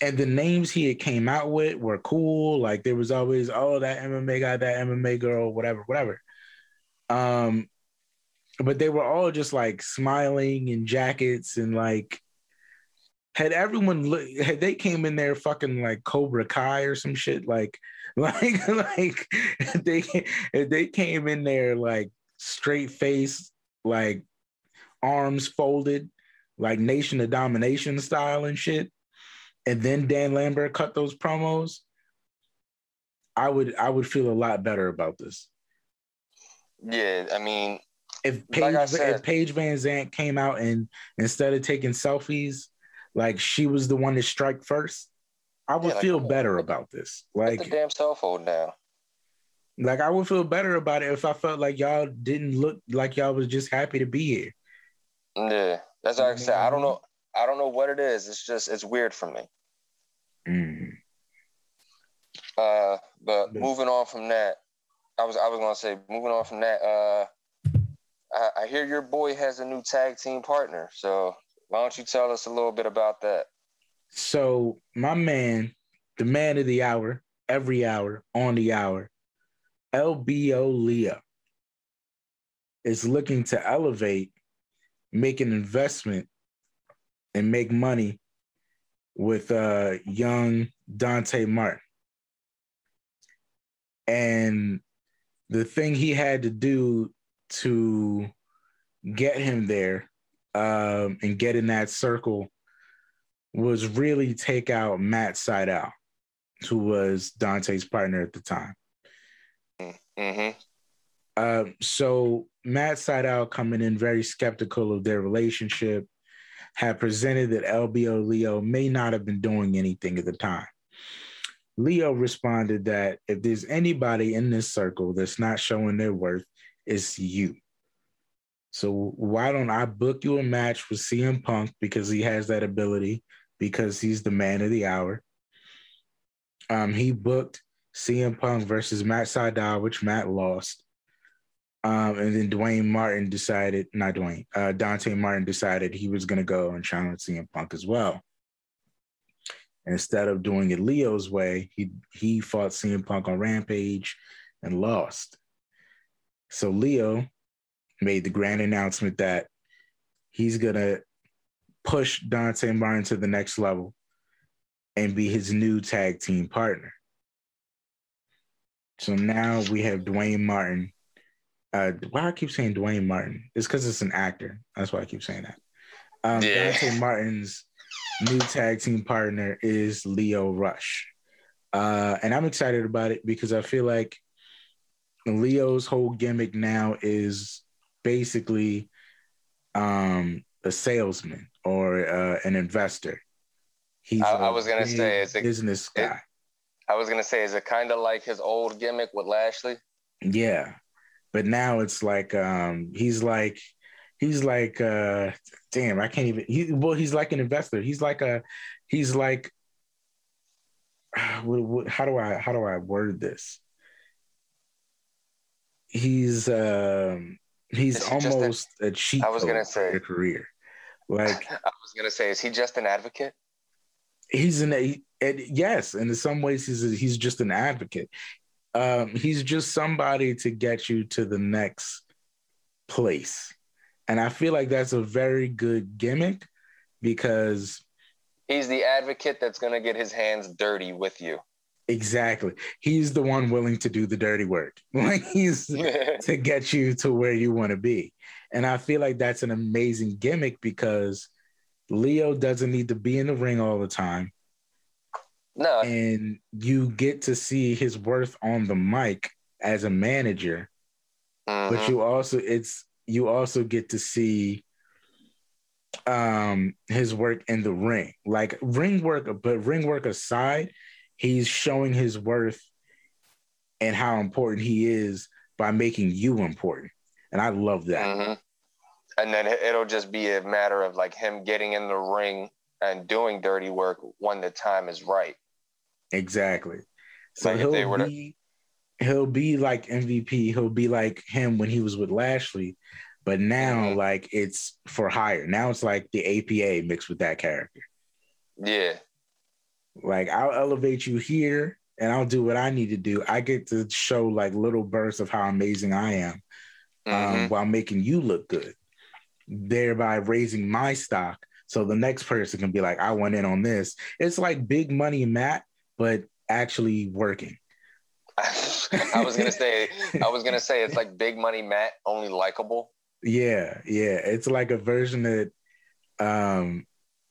and the names he had came out with were cool. Like there was always, oh, that MMA guy, that MMA girl, whatever, whatever. Um, but they were all just like smiling in jackets and like had everyone look had they came in there fucking like Cobra Kai or some shit like like like they they came in there like straight face like arms folded like Nation of Domination style and shit and then Dan Lambert cut those promos, I would I would feel a lot better about this. Yeah, I mean, if Paige, like said, if Paige VanZant came out and instead of taking selfies, like she was the one to strike first, I would yeah, like, feel better about this. Like the damn cell phone down. Like I would feel better about it if I felt like y'all didn't look like y'all was just happy to be here. Yeah, that's what I said. I don't know. I don't know what it is. It's just it's weird for me. Mm. Uh, but moving on from that, I was I was gonna say moving on from that. Uh, I, I hear your boy has a new tag team partner. So why don't you tell us a little bit about that? So my man, the man of the hour, every hour on the hour, LBO Lio is looking to elevate, make an investment, and make money with uh, young Dante Martin. And the thing he had to do to get him there um, and get in that circle was really take out Matt Sydal, who was Dante's partner at the time. Mm-hmm. Uh, so Matt Sydal coming in very skeptical of their relationship, had presented that LBO Lio may not have been doing anything at the time. Lio responded that if there's anybody in this circle that's not showing their worth, it's you. So why don't I book you a match with CM Punk because he has that ability, because he's the man of the hour. Um, he booked CM Punk versus Matt Sydal, which Matt lost. Um, and then Dwayne Martin decided, not Dwayne, uh, Dante Martin decided he was going to go and challenge CM Punk as well. Instead of doing it Lio's way, he he fought CM Punk on Rampage and lost. So Lio made the grand announcement that he's gonna push Dante Martin to the next level and be his new tag team partner. So now we have Dwayne Martin uh, why I keep saying Dwayne Martin? It's because it's an actor. That's why I keep saying that. Um, yeah. Dante Martin's new tag team partner is Lio Rush. Uh, and I'm excited about it because I feel like Lio's whole gimmick now is basically um, a salesman or uh, an investor. He's I, I was gonna say it's a business guy. It, I was gonna say, is it kind of like his old gimmick with Lashley? Yeah, but now it's like um he's like he's like uh damn i can't even he well he's like an investor. He's like a he's like how do i how do i word this? He's um he's almost a, a cheat i was gonna say. career. Like i was gonna say is he just an advocate? He's an a, yes and in some ways he's a, he's just an advocate um, he's just somebody to get you to the next place. And I feel like that's a very good gimmick because he's the advocate that's going to get his hands dirty with you. Exactly. He's the one willing to do the dirty work. Like he's to get you to where you want to be. And I feel like that's an amazing gimmick because Lio doesn't need to be in the ring all the time. No. And you get to see his worth on the mic as a manager. Mm-hmm. But you also it's you also get to see um his work in the ring. Like ring work, but ring work aside, he's showing his worth and how important he is by making you important. And I love that. Mm-hmm. And then it'll just be a matter of like him getting in the ring and doing dirty work when the time is right. Exactly. So like he'll be to... he'll be like MVP. He'll be like him when he was with Lashley, but now mm-hmm. like it's for hire. Now it's like the APA mixed with that character. Yeah. Like I'll elevate you here and I'll do what I need to do. I get to show like little bursts of how amazing I am um, mm-hmm. um, while making you look good, thereby raising my stock. So the next person can be like, I went in on this. It's like big money, Matt, but actually working. I was gonna say, I was gonna say it's like Big Money Matt, only likable. Yeah, yeah, it's like a version that, um,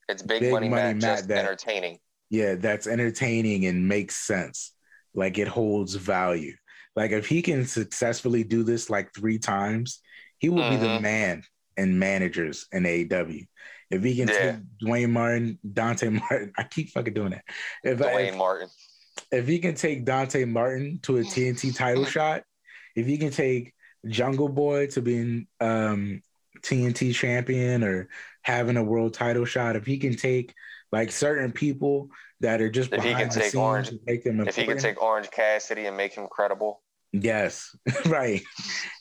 it's Big, big Money, money Matt, Matt just that, entertaining. Yeah, that's entertaining and makes sense. Like it holds value. Like if he can successfully do this like three times, he will mm-hmm. be the mm-hmm. man and managers in AEW. If he can yeah. take Dwayne Martin, Dante Martin, I keep fucking doing that. If Dwayne I, Martin. If he can take Dante Martin to a TNT title shot, if he can take Jungle Boy to being um, TNT champion or having a world title shot, if he can take like certain people that are just if behind he can the take scenes Orange, make them if he can take Orange Cassidy and make him credible. Yes, right.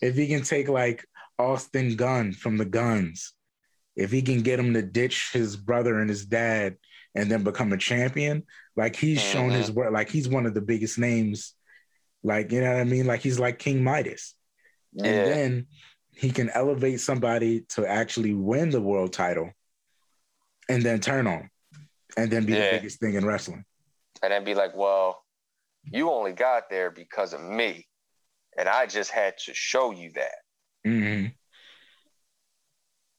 if he can take like Austin Gunn from the Gunns if he can get him to ditch his brother and his dad and then become a champion, like he's mm-hmm. shown his work, like he's one of the biggest names, like you know what I mean? Like he's like King Midas. Yeah. And then he can elevate somebody to actually win the world title and then turn on and then be yeah. the biggest thing in wrestling. And then be like, well, you only got there because of me. And I just had to show you that. Mm-hmm.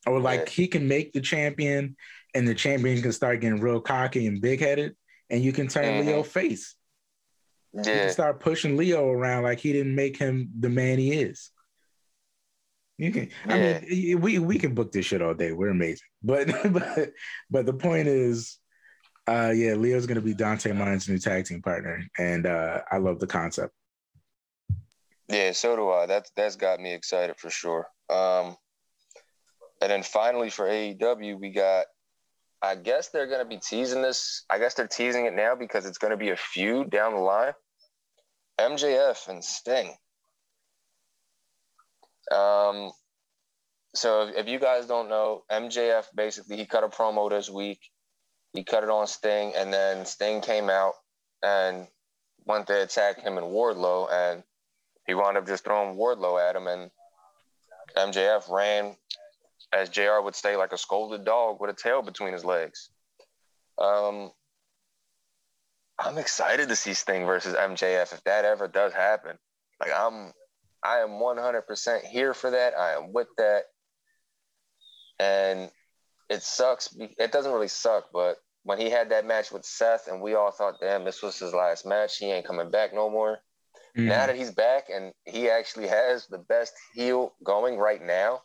Or like he can make the champion and the champion can start getting real cocky and big headed and you can turn mm-hmm. Lio face. Yeah. You can start pushing Lio around like he didn't make him the man he is. You can. Yeah. I mean, we we can book this shit all day. We're amazing. But but but the point is, uh, yeah, Lio's gonna be Dante Martin's new tag team partner, and uh, I love the concept. Yeah, so do I. That's that's got me excited for sure. Um, and then finally for AEW, we got. I guess they're gonna be teasing this. I guess they're teasing it now because it's gonna be a feud down the line. MJF and Sting. Um, so if, if you guys don't know, MJF basically he cut a promo this week. He cut it on Sting, and then Sting came out and went to attack him and Wardlow, and he wound up just throwing Wardlow at him, and MJF ran, as JR would say, like a scolded dog with a tail between his legs. Um, I'm excited to see Sting versus MJF if that ever does happen. Like I'm I am 100% here for that. I am with that. And it sucks. It doesn't really suck, but when he had that match with Seth and we all thought, damn, this was his last match. He ain't coming back no more. Mm. Now that he's back and he actually has the best heel going right now,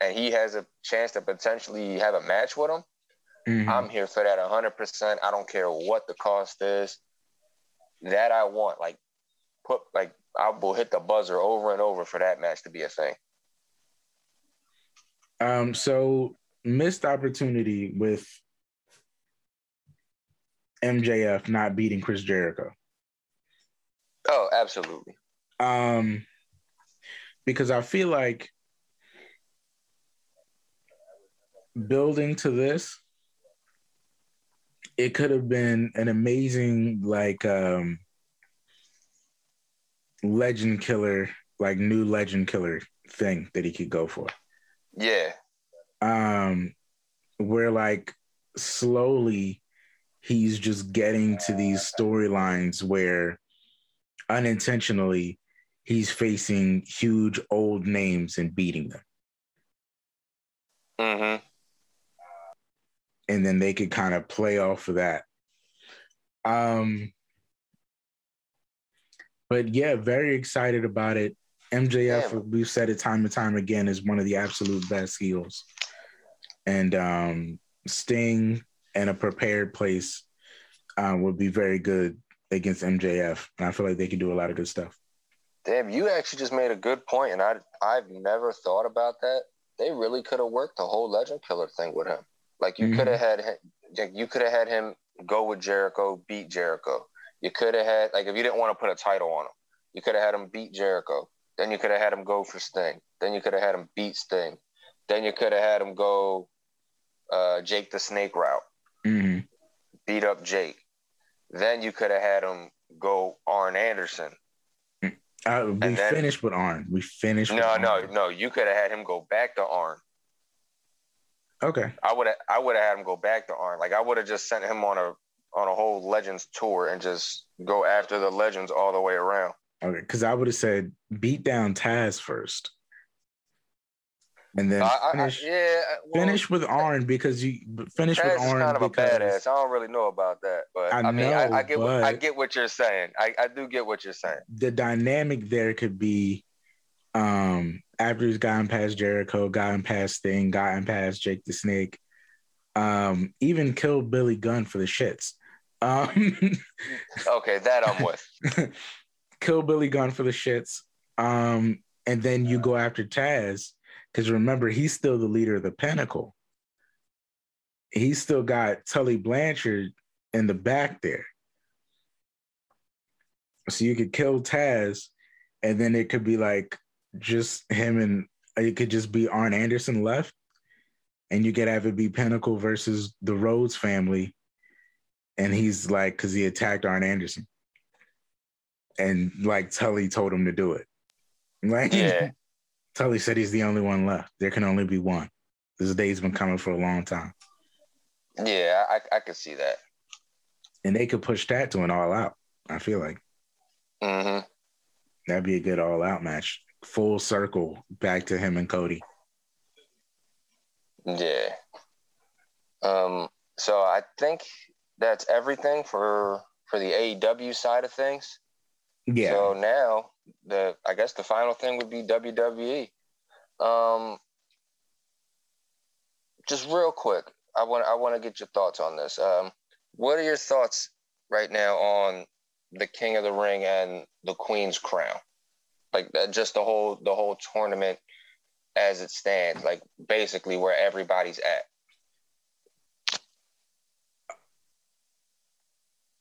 and he has a chance to potentially have a match with him, mm-hmm. I'm here for that 100%. I don't care what the cost is. That I want. Like, put, like, I will hit the buzzer over and over for that match to be a thing. Um, so missed opportunity with MJF not beating Chris Jericho. Oh, absolutely. Um, because I feel like building to this, it could have been an amazing like um legend killer, like new legend killer thing that he could go for. Yeah. Um, where like slowly he's just getting to these storylines where unintentionally he's facing huge old names and beating them. Mm-hmm. And then they could kind of play off of that. Um, but yeah, very excited about it. MJF, yeah. we've said it time and time again, is one of the absolute best heels. And um, Sting and a prepared place uh, would be very good against MJF. And I feel like they can do a lot of good stuff. Damn, you actually just made a good point, and I I've never thought about that. They really could have worked the whole Legend Killer thing with him. Like you mm-hmm. could have had you could have had him go with Jericho, beat Jericho. You could have had like if you didn't want to put a title on him, you could have had him beat Jericho. Then you could have had him go for Sting. Then you could have had him beat Sting. Then you could have had him go uh, Jake the Snake route, mm-hmm. beat up Jake. Then you could have had him go Arn Anderson. Uh, we then, finished with Arn. We finished. No, no, Arn. no. You could have had him go back to Arn. Okay. I would have. I would have had him go back to Arn. Like I would have just sent him on a on a whole Legends tour and just go after the Legends all the way around. Okay, because I would have said beat down Taz first, and then I, finish. I, yeah, well, finish with Arn because you finish Taz with Arn. kind of a badass. I don't really know about that, but I, I mean, know, I, get what, I get what you're saying. I, I do get what you're saying. The dynamic there could be, um, after he's gotten past Jericho, gotten past Thing, gotten past Jake the Snake, um, even killed Billy Gunn for the shits. Um, okay, that I'm with. Kill Billy Gunn for the shits. Um, and then you go after Taz because remember he's still the leader of the Pinnacle. He's still got Tully Blanchard in the back there. So you could kill Taz, and then it could be like just him and it could just be Arn Anderson left, and you could have it be Pinnacle versus the Rhodes family, and he's like, because he attacked Arn Anderson, and like Tully told him to do it. Like, yeah, Tully said he's the only one left. There can only be one. This day's been coming for a long time. Yeah, I, I could see that. And they could push that to an all out. I feel like. Mm-hmm. That'd be a good all out match. Full circle back to him and Cody. Yeah. Um, so I think that's everything for for the AEW side of things. Yeah. So now the I guess the final thing would be WWE. Um, just real quick, I want I want to get your thoughts on this. Um, what are your thoughts right now on the King of the Ring and the Queen's Crown? Like just the whole the whole tournament as it stands, like basically where everybody's at.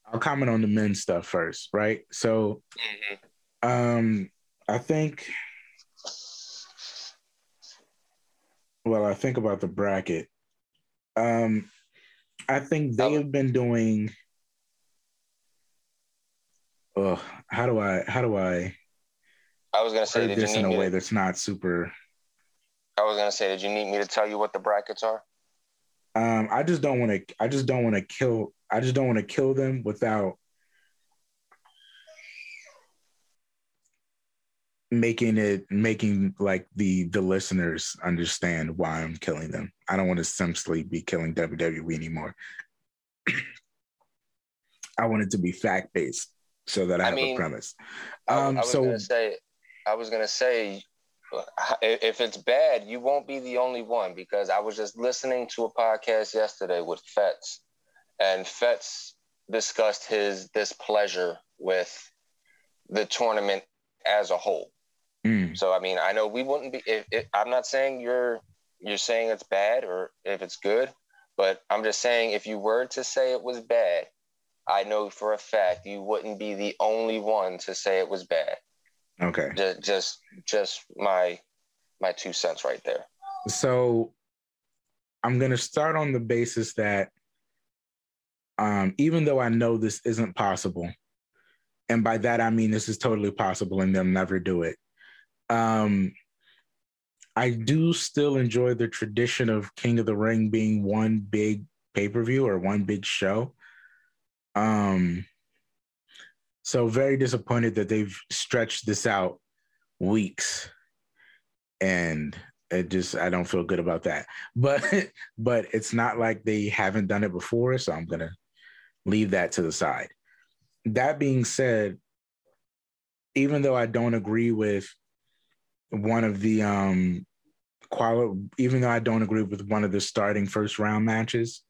I'll comment on the men's stuff first, right? So, mm-hmm. um, I think, well, I think about the bracket. Um, I think they have been doing. Oh, how do I? How do I? I was gonna say this in a way to, that's not super. I was gonna say, did you need me to tell you what the brackets are? Um, I just don't want to. I just don't want to kill. I just don't want to kill them without making it making like the the listeners understand why I'm killing them. I don't want to simply be killing WWE anymore. I want it to be fact based so that I, I have mean, a premise. Um, I, I was so gonna say, I was gonna say, if it's bad, you won't be the only one because I was just listening to a podcast yesterday with Fetz, and Fetz discussed his displeasure with the tournament as a whole. Mm. So I mean, I know we wouldn't be. If, if, I'm not saying you're you're saying it's bad or if it's good, but I'm just saying if you were to say it was bad, I know for a fact you wouldn't be the only one to say it was bad. Okay. Just just just my my two cents right there. So I'm gonna start on the basis that um, even though I know this isn't possible, and by that I mean this is totally possible and they'll never do it. Um, I do still enjoy the tradition of King of the Ring being one big pay per view or one big show. Um, so very disappointed that they've stretched this out weeks, and it just I don't feel good about that. But but it's not like they haven't done it before, so I'm gonna leave that to the side. That being said, even though I don't agree with one of the um quali- even though I don't agree with one of the starting first round matches,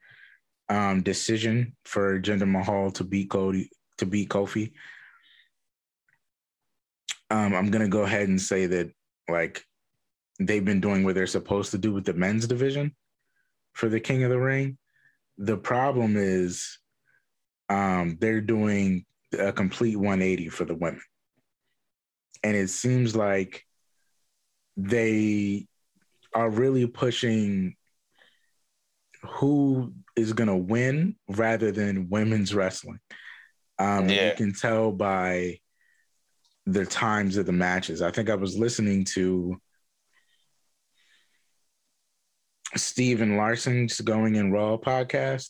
um, decision for Jinder Mahal to beat Cody to beat Kofi. Um, I'm gonna go ahead and say that like they've been doing what they're supposed to do with the men's division for the King of the Ring. The problem is um, they're doing a complete 180 for the women. And it seems like they are really pushing who is going to win rather than women's wrestling. Um, yeah. You can tell by the times of the matches. I think I was listening to Stephen Larson's Going in Raw podcast,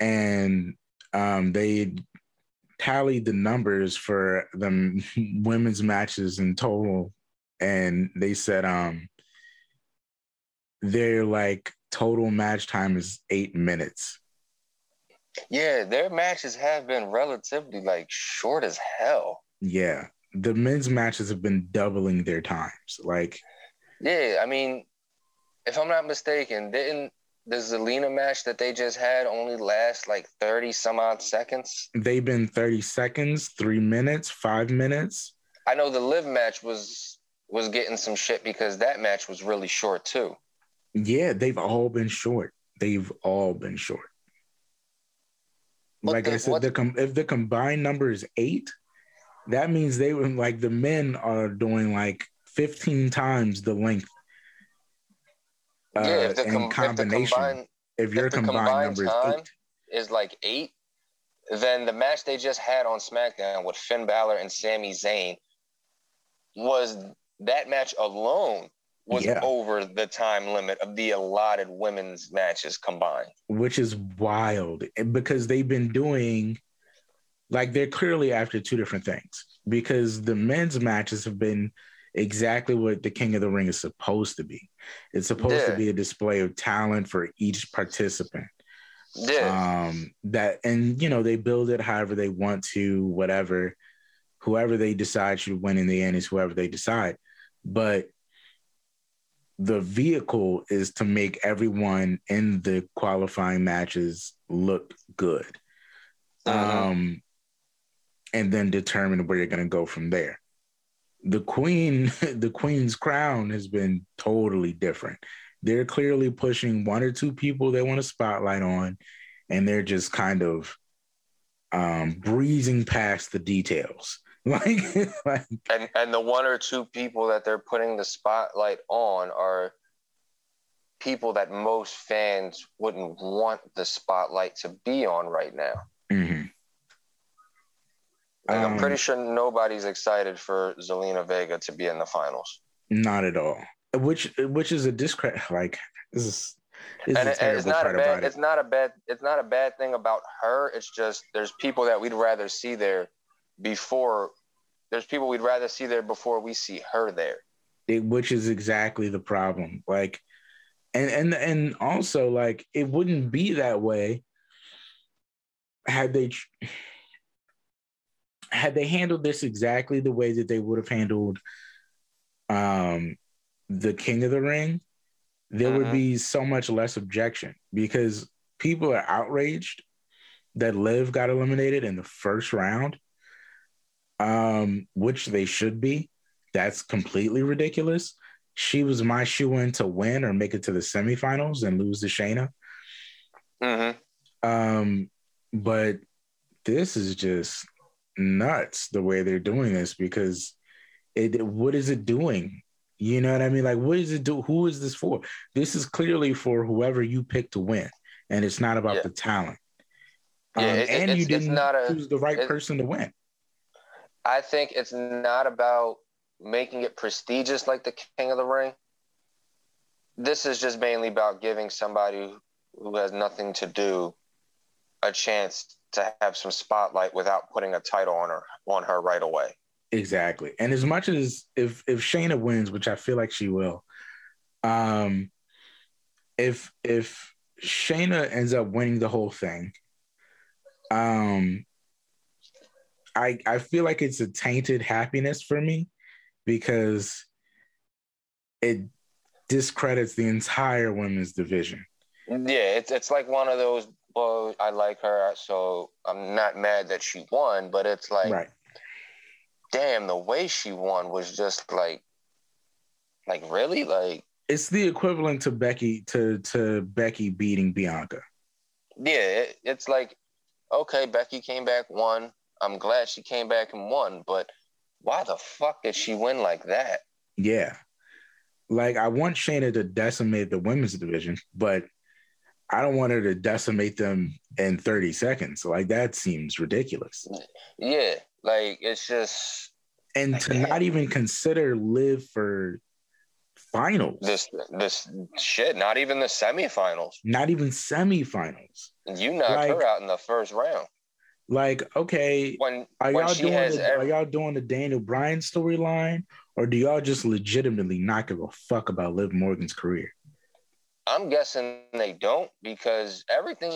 and um, they tallied the numbers for the women's matches in total, and they said um, their like total match time is eight minutes. Yeah, their matches have been relatively like short as hell. Yeah, the men's matches have been doubling their times. Like, yeah, I mean, if I'm not mistaken, didn't the Zelina match that they just had only last like 30 some odd seconds? They've been 30 seconds, three minutes, five minutes. I know the live match was was getting some shit because that match was really short too. Yeah, they've all been short. They've all been short. What like the, I said, the com- if the combined number is eight, that means they were like the men are doing like 15 times the length uh, yeah, if the, com- combination. If, combined, if your if combined, combined number is eight. is like eight, then the match they just had on SmackDown with Finn Balor and Sami Zayn was that match alone was yeah. over the time limit of the allotted women's matches combined. Which is wild because they've been doing like they're clearly after two different things because the men's matches have been exactly what the King of the Ring is supposed to be. It's supposed yeah. to be a display of talent for each participant. Yeah. Um, that and you know they build it however they want to, whatever. Whoever they decide should win in the end is whoever they decide. But the vehicle is to make everyone in the qualifying matches look good. Uh-huh. Um, and then determine where you're going to go from there. The queen, the queen's crown has been totally different. They're clearly pushing one or two people they want to spotlight on, and they're just kind of um, breezing past the details. like, like, and and the one or two people that they're putting the spotlight on are people that most fans wouldn't want the spotlight to be on right now. Mm-hmm. Like, um, I'm pretty sure nobody's excited for Zelina Vega to be in the finals. Not at all. Which which is a discredit. Like this is. This and is it, it's not a bad. It. It's not a bad. It's not a bad thing about her. It's just there's people that we'd rather see there before. There's people we'd rather see there before we see her there. It, which is exactly the problem. Like, and and and also like it wouldn't be that way had they had they handled this exactly the way that they would have handled um, the King of the Ring, there uh-huh. would be so much less objection because people are outraged that Liv got eliminated in the first round, um, which they should be. That's completely ridiculous. She was my shoe in to win or make it to the semifinals and lose to Shayna. Uh-huh. Um, but this is just nuts the way they're doing this because it what is it doing? You know what I mean? Like, what is it do? Who is this for? This is clearly for whoever you pick to win, and it's not about yeah. the talent. Yeah, um, it, and you didn't not a, choose the right it, person to win. I think it's not about making it prestigious like the King of the Ring. This is just mainly about giving somebody who has nothing to do a chance to have some spotlight without putting a title on her on her right away. Exactly. And as much as if if Shayna wins, which I feel like she will, um if if Shayna ends up winning the whole thing, um I I feel like it's a tainted happiness for me because it discredits the entire women's division. Yeah, it's it's like one of those well, I like her, so I'm not mad that she won, but it's like, right. damn, the way she won was just like, like really, like it's the equivalent to Becky to to Becky beating Bianca. Yeah, it, it's like, okay, Becky came back, won. I'm glad she came back and won, but why the fuck did she win like that? Yeah, like I want Shayna to decimate the women's division, but I don't want her to decimate them in 30 seconds. Like that seems ridiculous. Yeah, like it's just and like, to not even consider Liv for finals. This this shit, not even the semifinals. Not even semifinals. You knocked like, her out in the first round. Like, okay, when, are when y'all doing the, every... are y'all doing the Daniel Bryan storyline, or do y'all just legitimately not give a fuck about Liv Morgan's career? I'm guessing they don't because everything.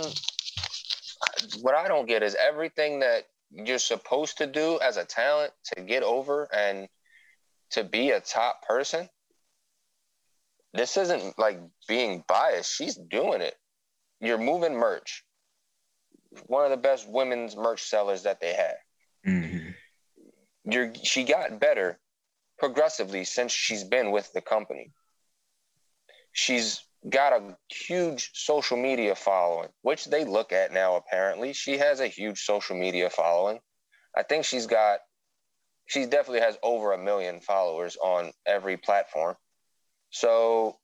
What I don't get is everything that you're supposed to do as a talent to get over and to be a top person. This isn't like being biased. She's doing it. You're moving merch. One of the best women's merch sellers that they had. Mm-hmm. You're, she got better progressively since she's been with the company. She's got a huge social media following, which they look at now apparently. She has a huge social media following. I think she's got she definitely has over a million followers on every platform. So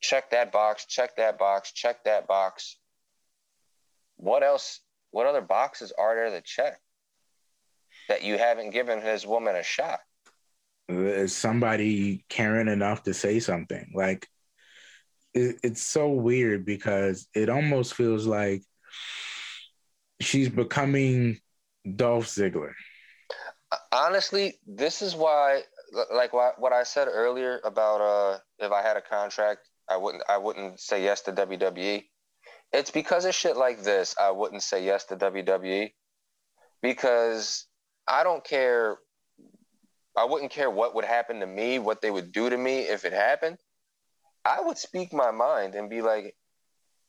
check that box, check that box, check that box. What else what other boxes are there to check that you haven't given this woman a shot? is somebody caring enough to say something. Like it, it's so weird because it almost feels like she's becoming Dolph Ziggler. Honestly, this is why, like what I said earlier about uh, if I had a contract, I wouldn't I wouldn't say yes to WWE. It's because of shit like this. I wouldn't say yes to WWE because I don't care. I wouldn't care what would happen to me, what they would do to me if it happened. I would speak my mind and be like,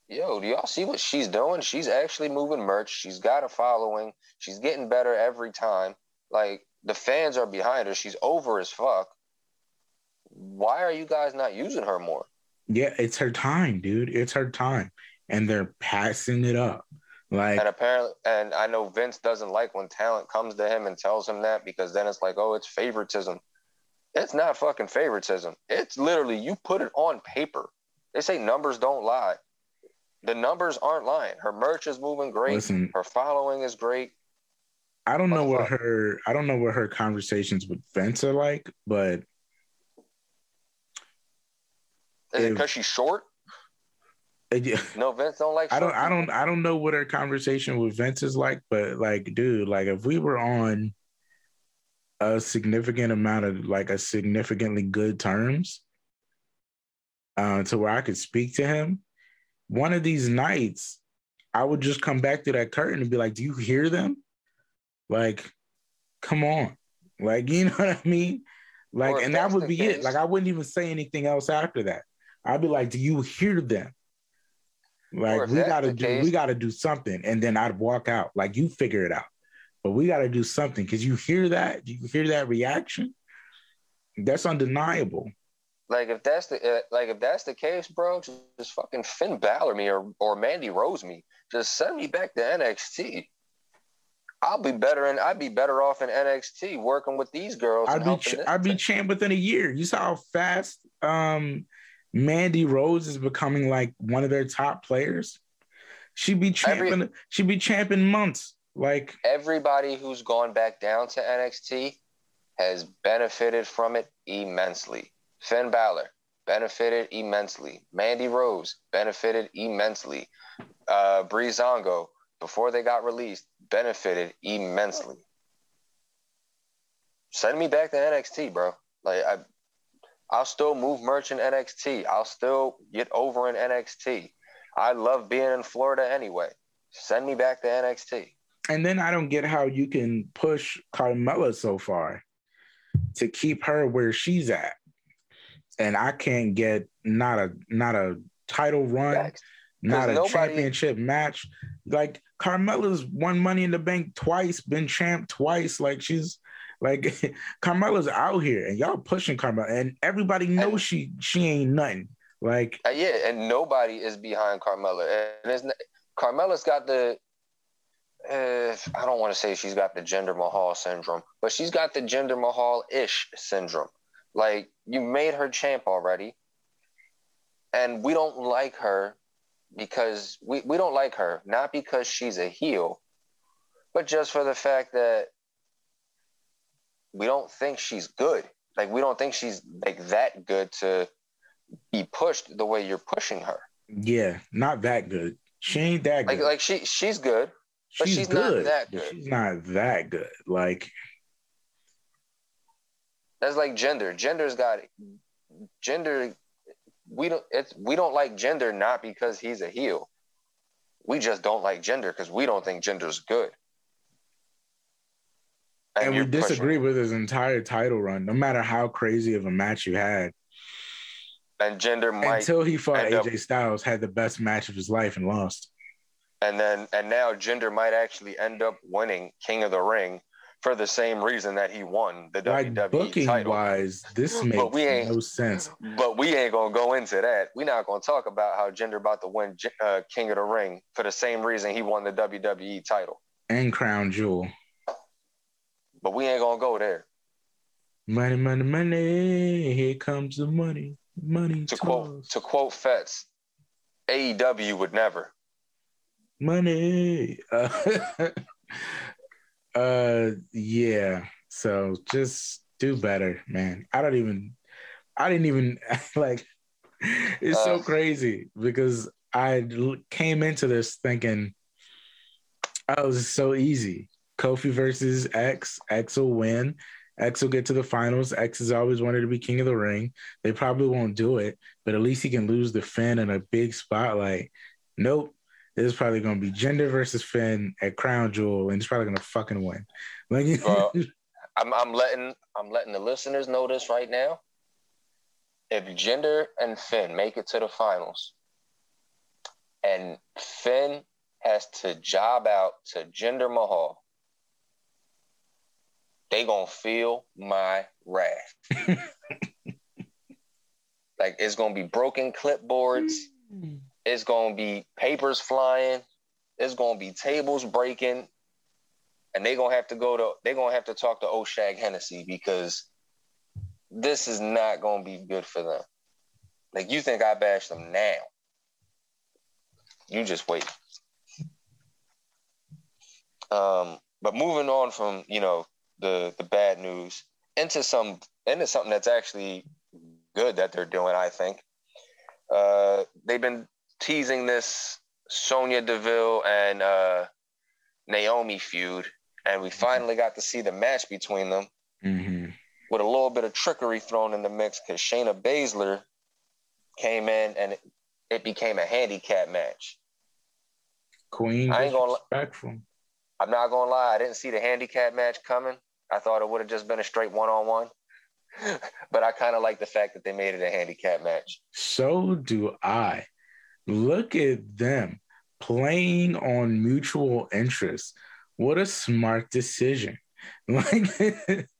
yo, do y'all see what she's doing? She's actually moving merch. She's got a following. She's getting better every time. Like the fans are behind her. She's over as fuck. Why are you guys not using her more? Yeah, it's her time, dude. It's her time. And they're passing it up. Like And apparently and I know Vince doesn't like when talent comes to him and tells him that because then it's like, oh, it's favoritism. It's not fucking favoritism. It's literally you put it on paper. They say numbers don't lie. The numbers aren't lying. Her merch is moving great. Listen, her following is great. I don't know what her I don't know what her conversations with Vince are like, but is it because she's short? No, Vince don't like. I don't. I don't. I don't know what her conversation with Vince is like, but like, dude, like if we were on a significant amount of like a significantly good terms uh, to where I could speak to him. One of these nights, I would just come back to that curtain and be like, "Do you hear them? Like, come on, like you know what I mean? Like, and that would be case. it. Like, I wouldn't even say anything else after that. I'd be like, "Do you hear them? Like, we gotta do, case. we gotta do something." And then I'd walk out. Like, you figure it out but we got to do something because you hear that, you hear that reaction. That's undeniable. Like if that's the uh, like if that's the case, bro, just, just fucking Finn Balor me or or Mandy Rose me. Just send me back to NXT. I'll be better and I'd be better off in NXT working with these girls. I'd be ch- I'd be champ within a year. You saw how fast um, Mandy Rose is becoming like one of their top players. She'd be champion. she'd be champion months. Like everybody who's gone back down to NXT has benefited from it immensely. Finn Balor benefited immensely. Mandy Rose benefited immensely. Uh, Breezango, before they got released, benefited immensely. Send me back to NXT, bro. Like I, I'll still move merch in NXT. I'll still get over in NXT. I love being in Florida anyway. Send me back to NXT. And then I don't get how you can push Carmella so far to keep her where she's at. And I can't get not a not a title run, not a nobody... championship match. Like Carmella's won money in the bank twice, been champ twice. Like she's like Carmella's out here and y'all pushing Carmella and everybody knows and, she she ain't nothing. Like uh, yeah, and nobody is behind Carmella. And it's, Carmella's got the uh, I don't want to say she's got the Jinder Mahal syndrome, but she's got the Jinder Mahal ish syndrome. Like, you made her champ already, and we don't like her because we, we don't like her, not because she's a heel, but just for the fact that we don't think she's good. Like, we don't think she's like that good to be pushed the way you're pushing her. Yeah, not that good. She ain't that good. Like, like she she's good, but she's, she's good. not that good. She's not that good. Like that's like Jinder. Jinder's got Jinder. We don't. It's we don't like Jinder not because he's a heel. We just don't like Jinder because we don't think Jinder's good. And, and we disagree pushing. with his entire title run, no matter how crazy of a match you had. And might until he fought AJ up, Styles had the best match of his life and lost and then and now Jinder might actually end up winning King of the Ring for the same reason that he won the like WWE booking title. wise, this makes but we ain't, no sense. But we ain't gonna go into that. We're not gonna talk about how Jinder about to win uh, King of the Ring for the same reason he won the WWE title and Crown Jewel. But we ain't gonna go there. Money, money, money. Here comes the money, money. To quote to quote Fetz, AEW would never money. Uh, uh, yeah. So just do better, man. I don't even. I didn't even like. It's uh, so crazy because I came into this thinking, oh, this is so easy. Kofi versus X. X will win. X will get to the finals. X has always wanted to be king of the ring. They probably won't do it, but at least he can lose the Finn in a big spotlight. Nope. This is probably going to be Jinder versus Finn at Crown Jewel, and he's probably going to fucking win. Like, well, uh, I'm, I'm letting I'm letting the listeners know this right now. If Jinder and Finn make it to the finals, and Finn has to job out to Jinder Mahal, they gonna feel my wrath. like it's gonna be broken clipboards. It's gonna be papers flying. It's gonna be tables breaking, and they gonna have to go to. They gonna have to talk to Oshag Hennessy because this is not gonna be good for them. Like you think I bash them now? You just wait. Um, but moving on from you know the the bad news into some into something that's actually good that they're doing. I think uh, they've been teasing this Sonya Deville and uh, Naomi feud, and we finally got to see the match between them mm-hmm. with a little bit of trickery thrown in the mix because Shayna Baszler came in and it, it became a handicap match. Queen, I ain't gonna. Respectful. I'm not gonna lie. I didn't see the handicap match coming. I thought it would have just been a straight one on one. But I kind of like the fact that they made it a handicap match. So do I. Look at them playing on mutual interest. What a smart decision. Like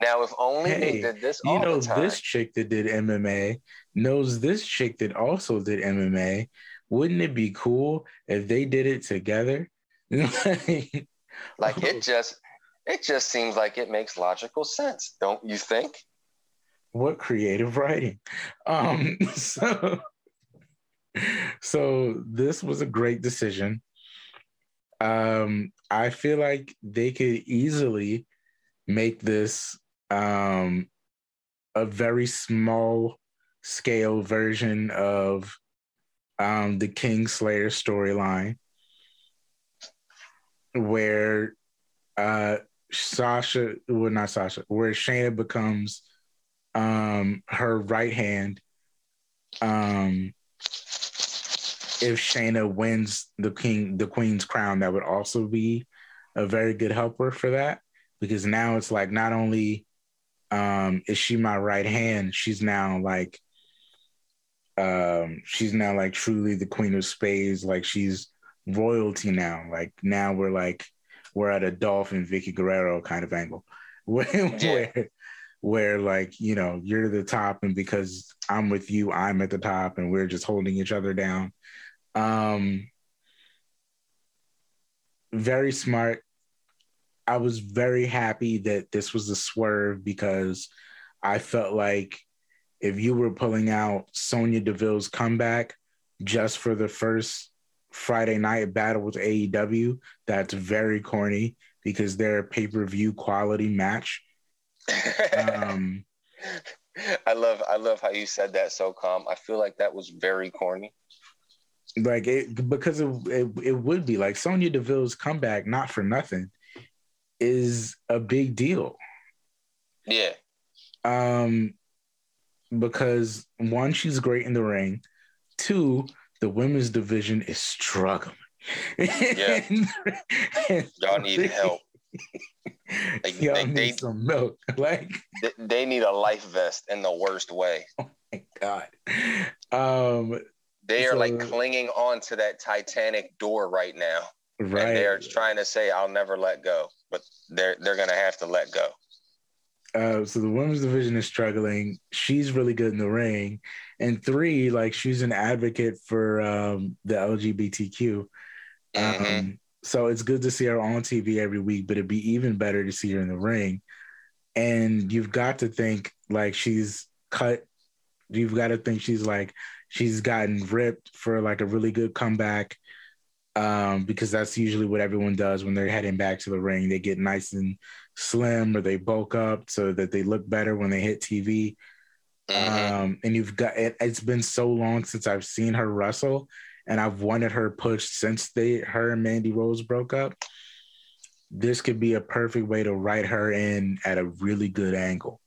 now, if only hey, they did this. you know, this chick that did MMA knows this chick that also did MMA. Wouldn't it be cool if they did it together? like it just it just seems like it makes logical sense, don't you think? What creative writing. Um, so, so this was a great decision. Um, I feel like they could easily make this um, a very small scale version of um, the Kingslayer storyline, where uh, Sasha, well, not Sasha, where Shayna becomes um, her right hand. Um, if Shayna wins the king, the queen's crown, that would also be a very good helper for that because now it's like not only um, is she my right hand, she's now like um, she's now like truly the queen of spades. Like she's royalty now. Like now we're like we're at a Dolphin Vickie Guerrero kind of angle, where, yeah. where, where like you know you're the top, and because I'm with you, I'm at the top, and we're just holding each other down. Um, very smart. I was very happy that this was a swerve because I felt like if you were pulling out Sonya Deville's comeback just for the first Friday night battle with AEW. That's very corny because they're a pay per view quality match. um, I love I love how you said that so calm. I feel like that was very corny. Like it because it, it, it would be like Sonya Deville's comeback, not for nothing, is a big deal. Yeah. Um, because one, she's great in the ring. Two, the women's division is struggling. Yeah. and, Y'all need help. Like, Y'all they, need they, some milk. Like they, they, need a life vest in the worst way. Oh my god. Um they are so, like clinging on to that Titanic door right now. Right. And they're trying to say, I'll never let go. But they're they're gonna have to let go. Uh, so the women's division is struggling. She's really good in the ring, and three, like she's an advocate for um, the LGBTQ. Mm-hmm. Um, so it's good to see her on TV every week, but it'd be even better to see her in the ring. And you've got to think like she's cut. You've got to think she's like she's gotten ripped for like a really good comeback. um, because that's usually what everyone does when they're heading back to the ring. They get nice and slim or they bulk up so that they look better when they hit TV. Mm-hmm. Um, and you've got it, it's been so long since I've seen her wrestle, and I've wanted her pushed since they her and Mandy Rose broke up. This could be a perfect way to write her in at a really good angle.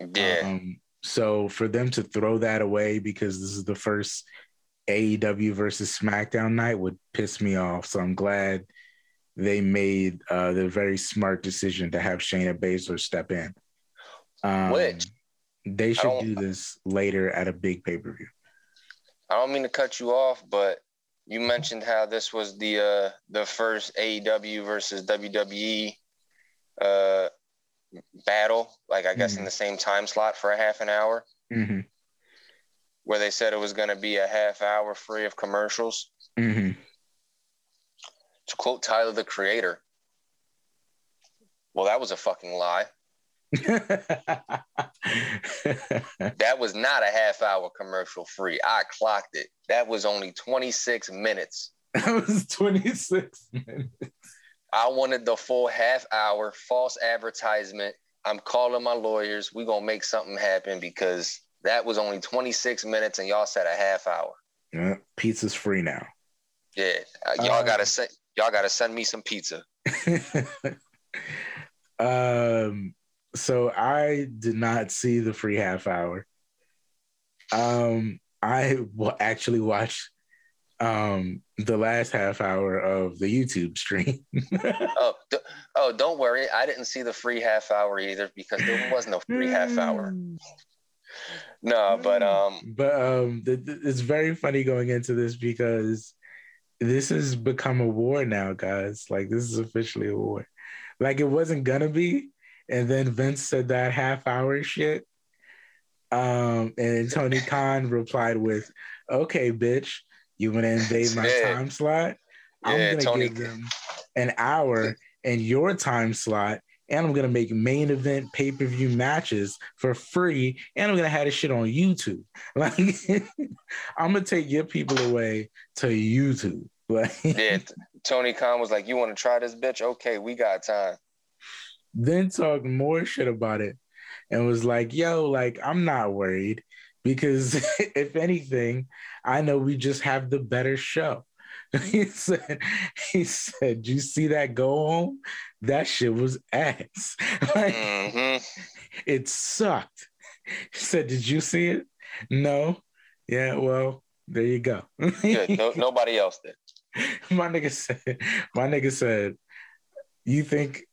Yeah. Um, so for them to throw that away because this is the first AEW versus SmackDown night would piss me off. So I'm glad they made uh, the very smart decision to have Shayna Baszler step in. Um, Which they should do this later at a big pay per view. I don't mean to cut you off, but you mentioned how this was the uh, the first AEW versus WWE uh, battle, like I guess mm-hmm. in the same time slot for a half an hour, mm-hmm. where they said it was going to be a half hour free of commercials. Mm-hmm. To quote Tyler the Creator, well, that was a fucking lie. That was not a half hour commercial free. I clocked it. That was only 26 minutes. That was 26 minutes. I wanted the full half hour false advertisement. I'm calling my lawyers. We're going to make something happen because that was only 26 minutes and y'all said a half hour. Yeah, pizza's free now. Yeah, uh, y'all uh, gotta send y'all gotta send me some pizza. um, so I did not see the free half hour. Um, I will actually watch um the last half hour of the YouTube stream. oh, d- oh, don't worry. I didn't see the free half hour either because there was no free half hour. No, but um, but um, th- th- it's very funny going into this because this has become a war now, guys. Like this is officially a war. Like it wasn't gonna be, and then Vince said that half hour shit. Um, and Tony Khan replied with, "Okay, bitch, you want to invade my yeah. time slot? I'm gonna Tony. give them an hour in your time slot, and I'm gonna make main event pay per view matches for free, and I'm gonna have this shit on YouTube. Like, I'm gonna take your people away to YouTube. Like, yeah, Tony Khan was like, "You want to try this, bitch? Okay, we got time." Then talked more shit about it, and was like, "Yo, like, I'm not worried." because if anything, I know we just have the better show. he said, he said, you see that go home? That shit was ass. like, mm-hmm. It sucked. He said, did you see it? No. Yeah, well, there you go. Good. No, nobody else did. My nigga said, my nigga said, you think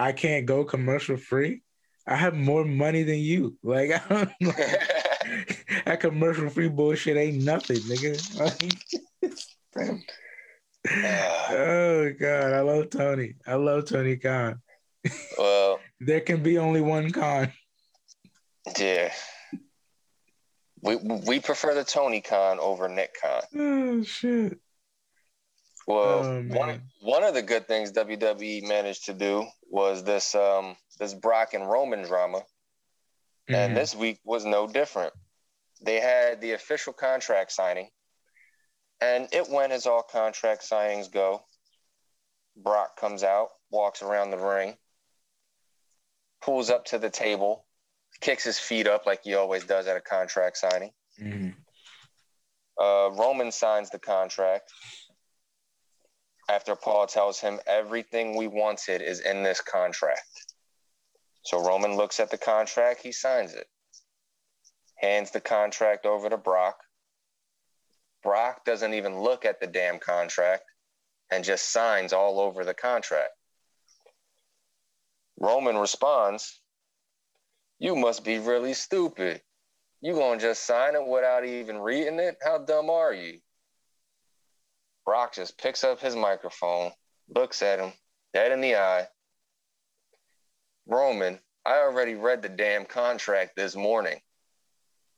I can't go commercial free? I have more money than you. Like, I don't like, that commercial free bullshit ain't nothing, nigga. oh god, I love Tony. I love Tony Khan. Well, there can be only one Khan. Yeah. We we prefer the Tony Khan over Nick Khan. Oh shit. Well, oh, one one of the good things WWE managed to do was this um this Brock and Roman drama, mm-hmm. and this week was no different they had the official contract signing, and it went as all contract signings go. Brock comes out, walks around the ring, pulls up to the table, kicks his feet up like he always does at a contract signing. Mm-hmm. Uh, Roman signs the contract after Paul tells him everything we wanted is in this contract. So Roman looks at the contract, he signs it hands the contract over to Brock. Brock doesn't even look at the damn contract and just signs all over the contract. Roman responds, You must be really stupid. You gonna just sign it without even reading it? How dumb are you? Brock just picks up his microphone, looks at him, dead in the eye. Roman, I already read the damn contract this morning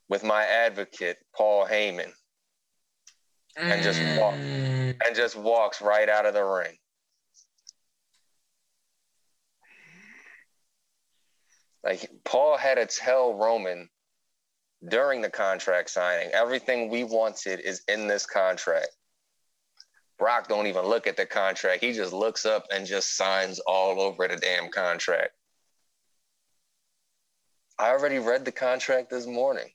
with my advocate Paul Heyman, and just walk, mm. and just walks right out of the ring. Like Paul had to tell Roman during the contract signing, everything we wanted is in this contract. Brock don't even look at the contract. He just looks up and just signs all over the damn contract. I already read the contract this morning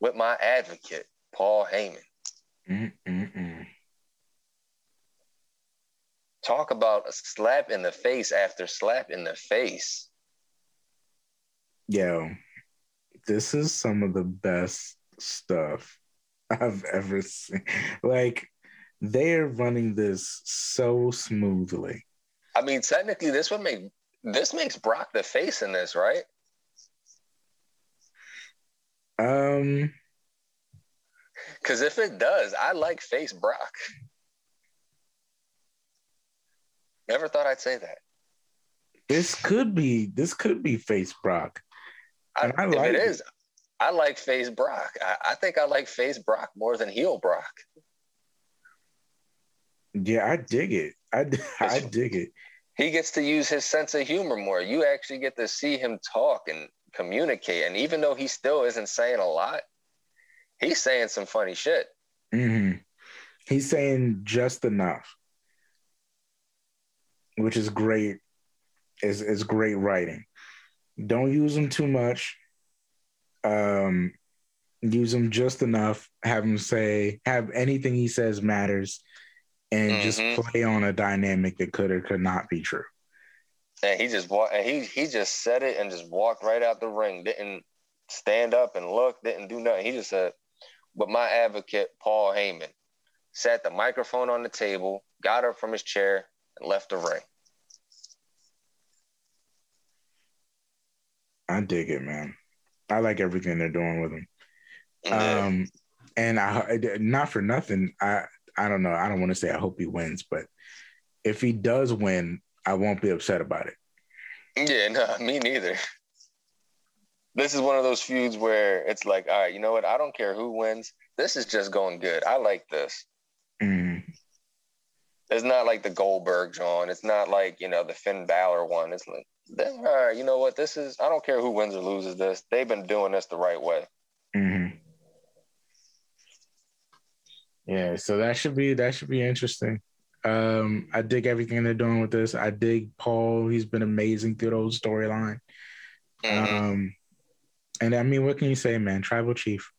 with my advocate, Paul Heyman. Mm-mm-mm. Talk about a slap in the face after slap in the face. Yo, this is some of the best stuff I've ever seen. Like, they're running this so smoothly. I mean, technically, this would make this makes Brock the face in this, right? Um, because if it does, I like face Brock. Never thought I'd say that. This could be this could be face Brock. I, I like it, it is, I like face Brock. I, I think I like face Brock more than heel Brock. Yeah, I dig it. I, I dig it. He gets to use his sense of humor more. You actually get to see him talk and communicate. And even though he still isn't saying a lot, he's saying some funny shit. Mm-hmm. He's saying just enough, which is great. Is is great writing. Don't use him too much. Um, use him just enough. Have him say have anything he says matters, and mm-hmm. just play on a dynamic that could or could not be true. And he just walked, and he he just said it and just walked right out the ring. Didn't stand up and look. Didn't do nothing. He just said, "But my advocate, Paul Heyman, sat the microphone on the table, got up from his chair, and left the ring." I dig it, man. I like everything they're doing with him. Um, and I not for nothing. I I don't know. I don't want to say I hope he wins, but if he does win, I won't be upset about it. Yeah, no, me neither. This is one of those feuds where it's like, all right, you know what? I don't care who wins. This is just going good. I like this. Mm. It's not like the Goldberg John. It's not like you know the Finn Balor one. It's like, all right, you know what? This is. I don't care who wins or loses this. They've been doing this the right way. Mm-hmm. Yeah, so that should be that should be interesting. Um, I dig everything they're doing with this. I dig Paul. He's been amazing through the whole storyline. Mm-hmm. Um, and I mean, what can you say, man? Tribal chief,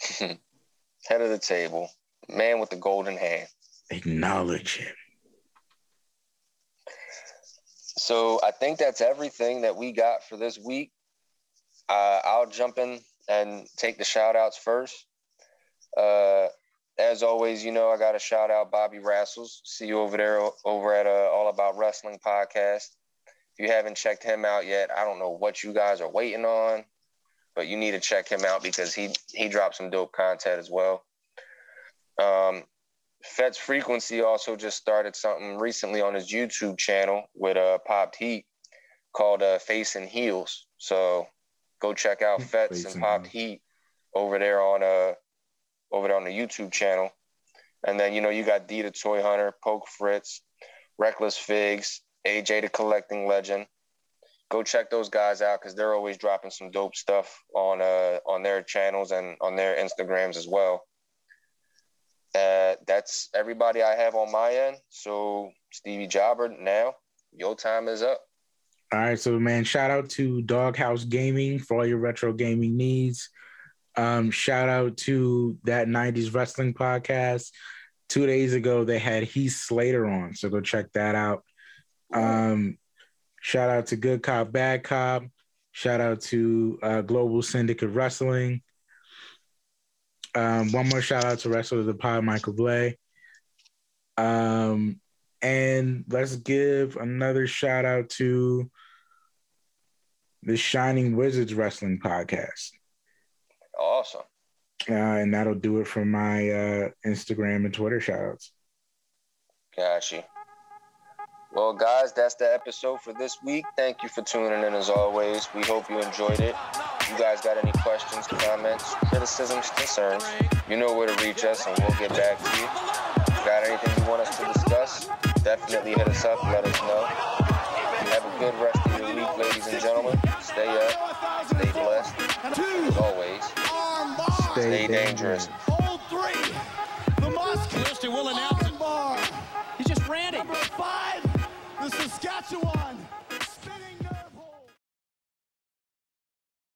head of the table, man with the golden hand. Acknowledge him. So I think that's everything that we got for this week. Uh, I'll jump in and take the shout outs first. Uh, as always, you know, I got to shout out Bobby Rassles. See you over there over at uh, All About Wrestling podcast. If you haven't checked him out yet, I don't know what you guys are waiting on, but you need to check him out because he he dropped some dope content as well. Um, Fet's Frequency also just started something recently on his YouTube channel with uh, Popped Heat called uh, Face and Heels. So go check out Fet's and Popped Heat over there on uh over there on the YouTube channel. And then, you know, you got D the Toy Hunter, Poke Fritz, Reckless Figs, AJ the Collecting Legend. Go check those guys out because they're always dropping some dope stuff on uh on their channels and on their Instagrams as well. Uh, that's everybody I have on my end. So Stevie Jobber, now your time is up. All right, so man, shout out to Doghouse Gaming for all your retro gaming needs. Um, shout out to that 90s wrestling podcast. Two days ago, they had Heath Slater on, so go check that out. Um, shout out to Good Cop, Bad Cop. Shout out to uh, Global Syndicate Wrestling. Um, one more shout out to Wrestler of the Pod, Michael Blay. Um, and let's give another shout out to the Shining Wizards Wrestling Podcast. Awesome. Uh, and that'll do it for my uh, Instagram and Twitter shoutouts. Gotcha. Well, guys, that's the episode for this week. Thank you for tuning in as always. We hope you enjoyed it. You guys got any questions, comments, criticisms, concerns, you know where to reach us and we'll get back to you. Got anything you want us to discuss? Definitely hit us up, let us know. Have a good rest of your week, ladies and gentlemen. Stay up, stay blessed. As always, Stay, Stay dangerous. dangerous. Three. The Moscow. Houston will announce. He just ran it. Number five, the Saskatchewan.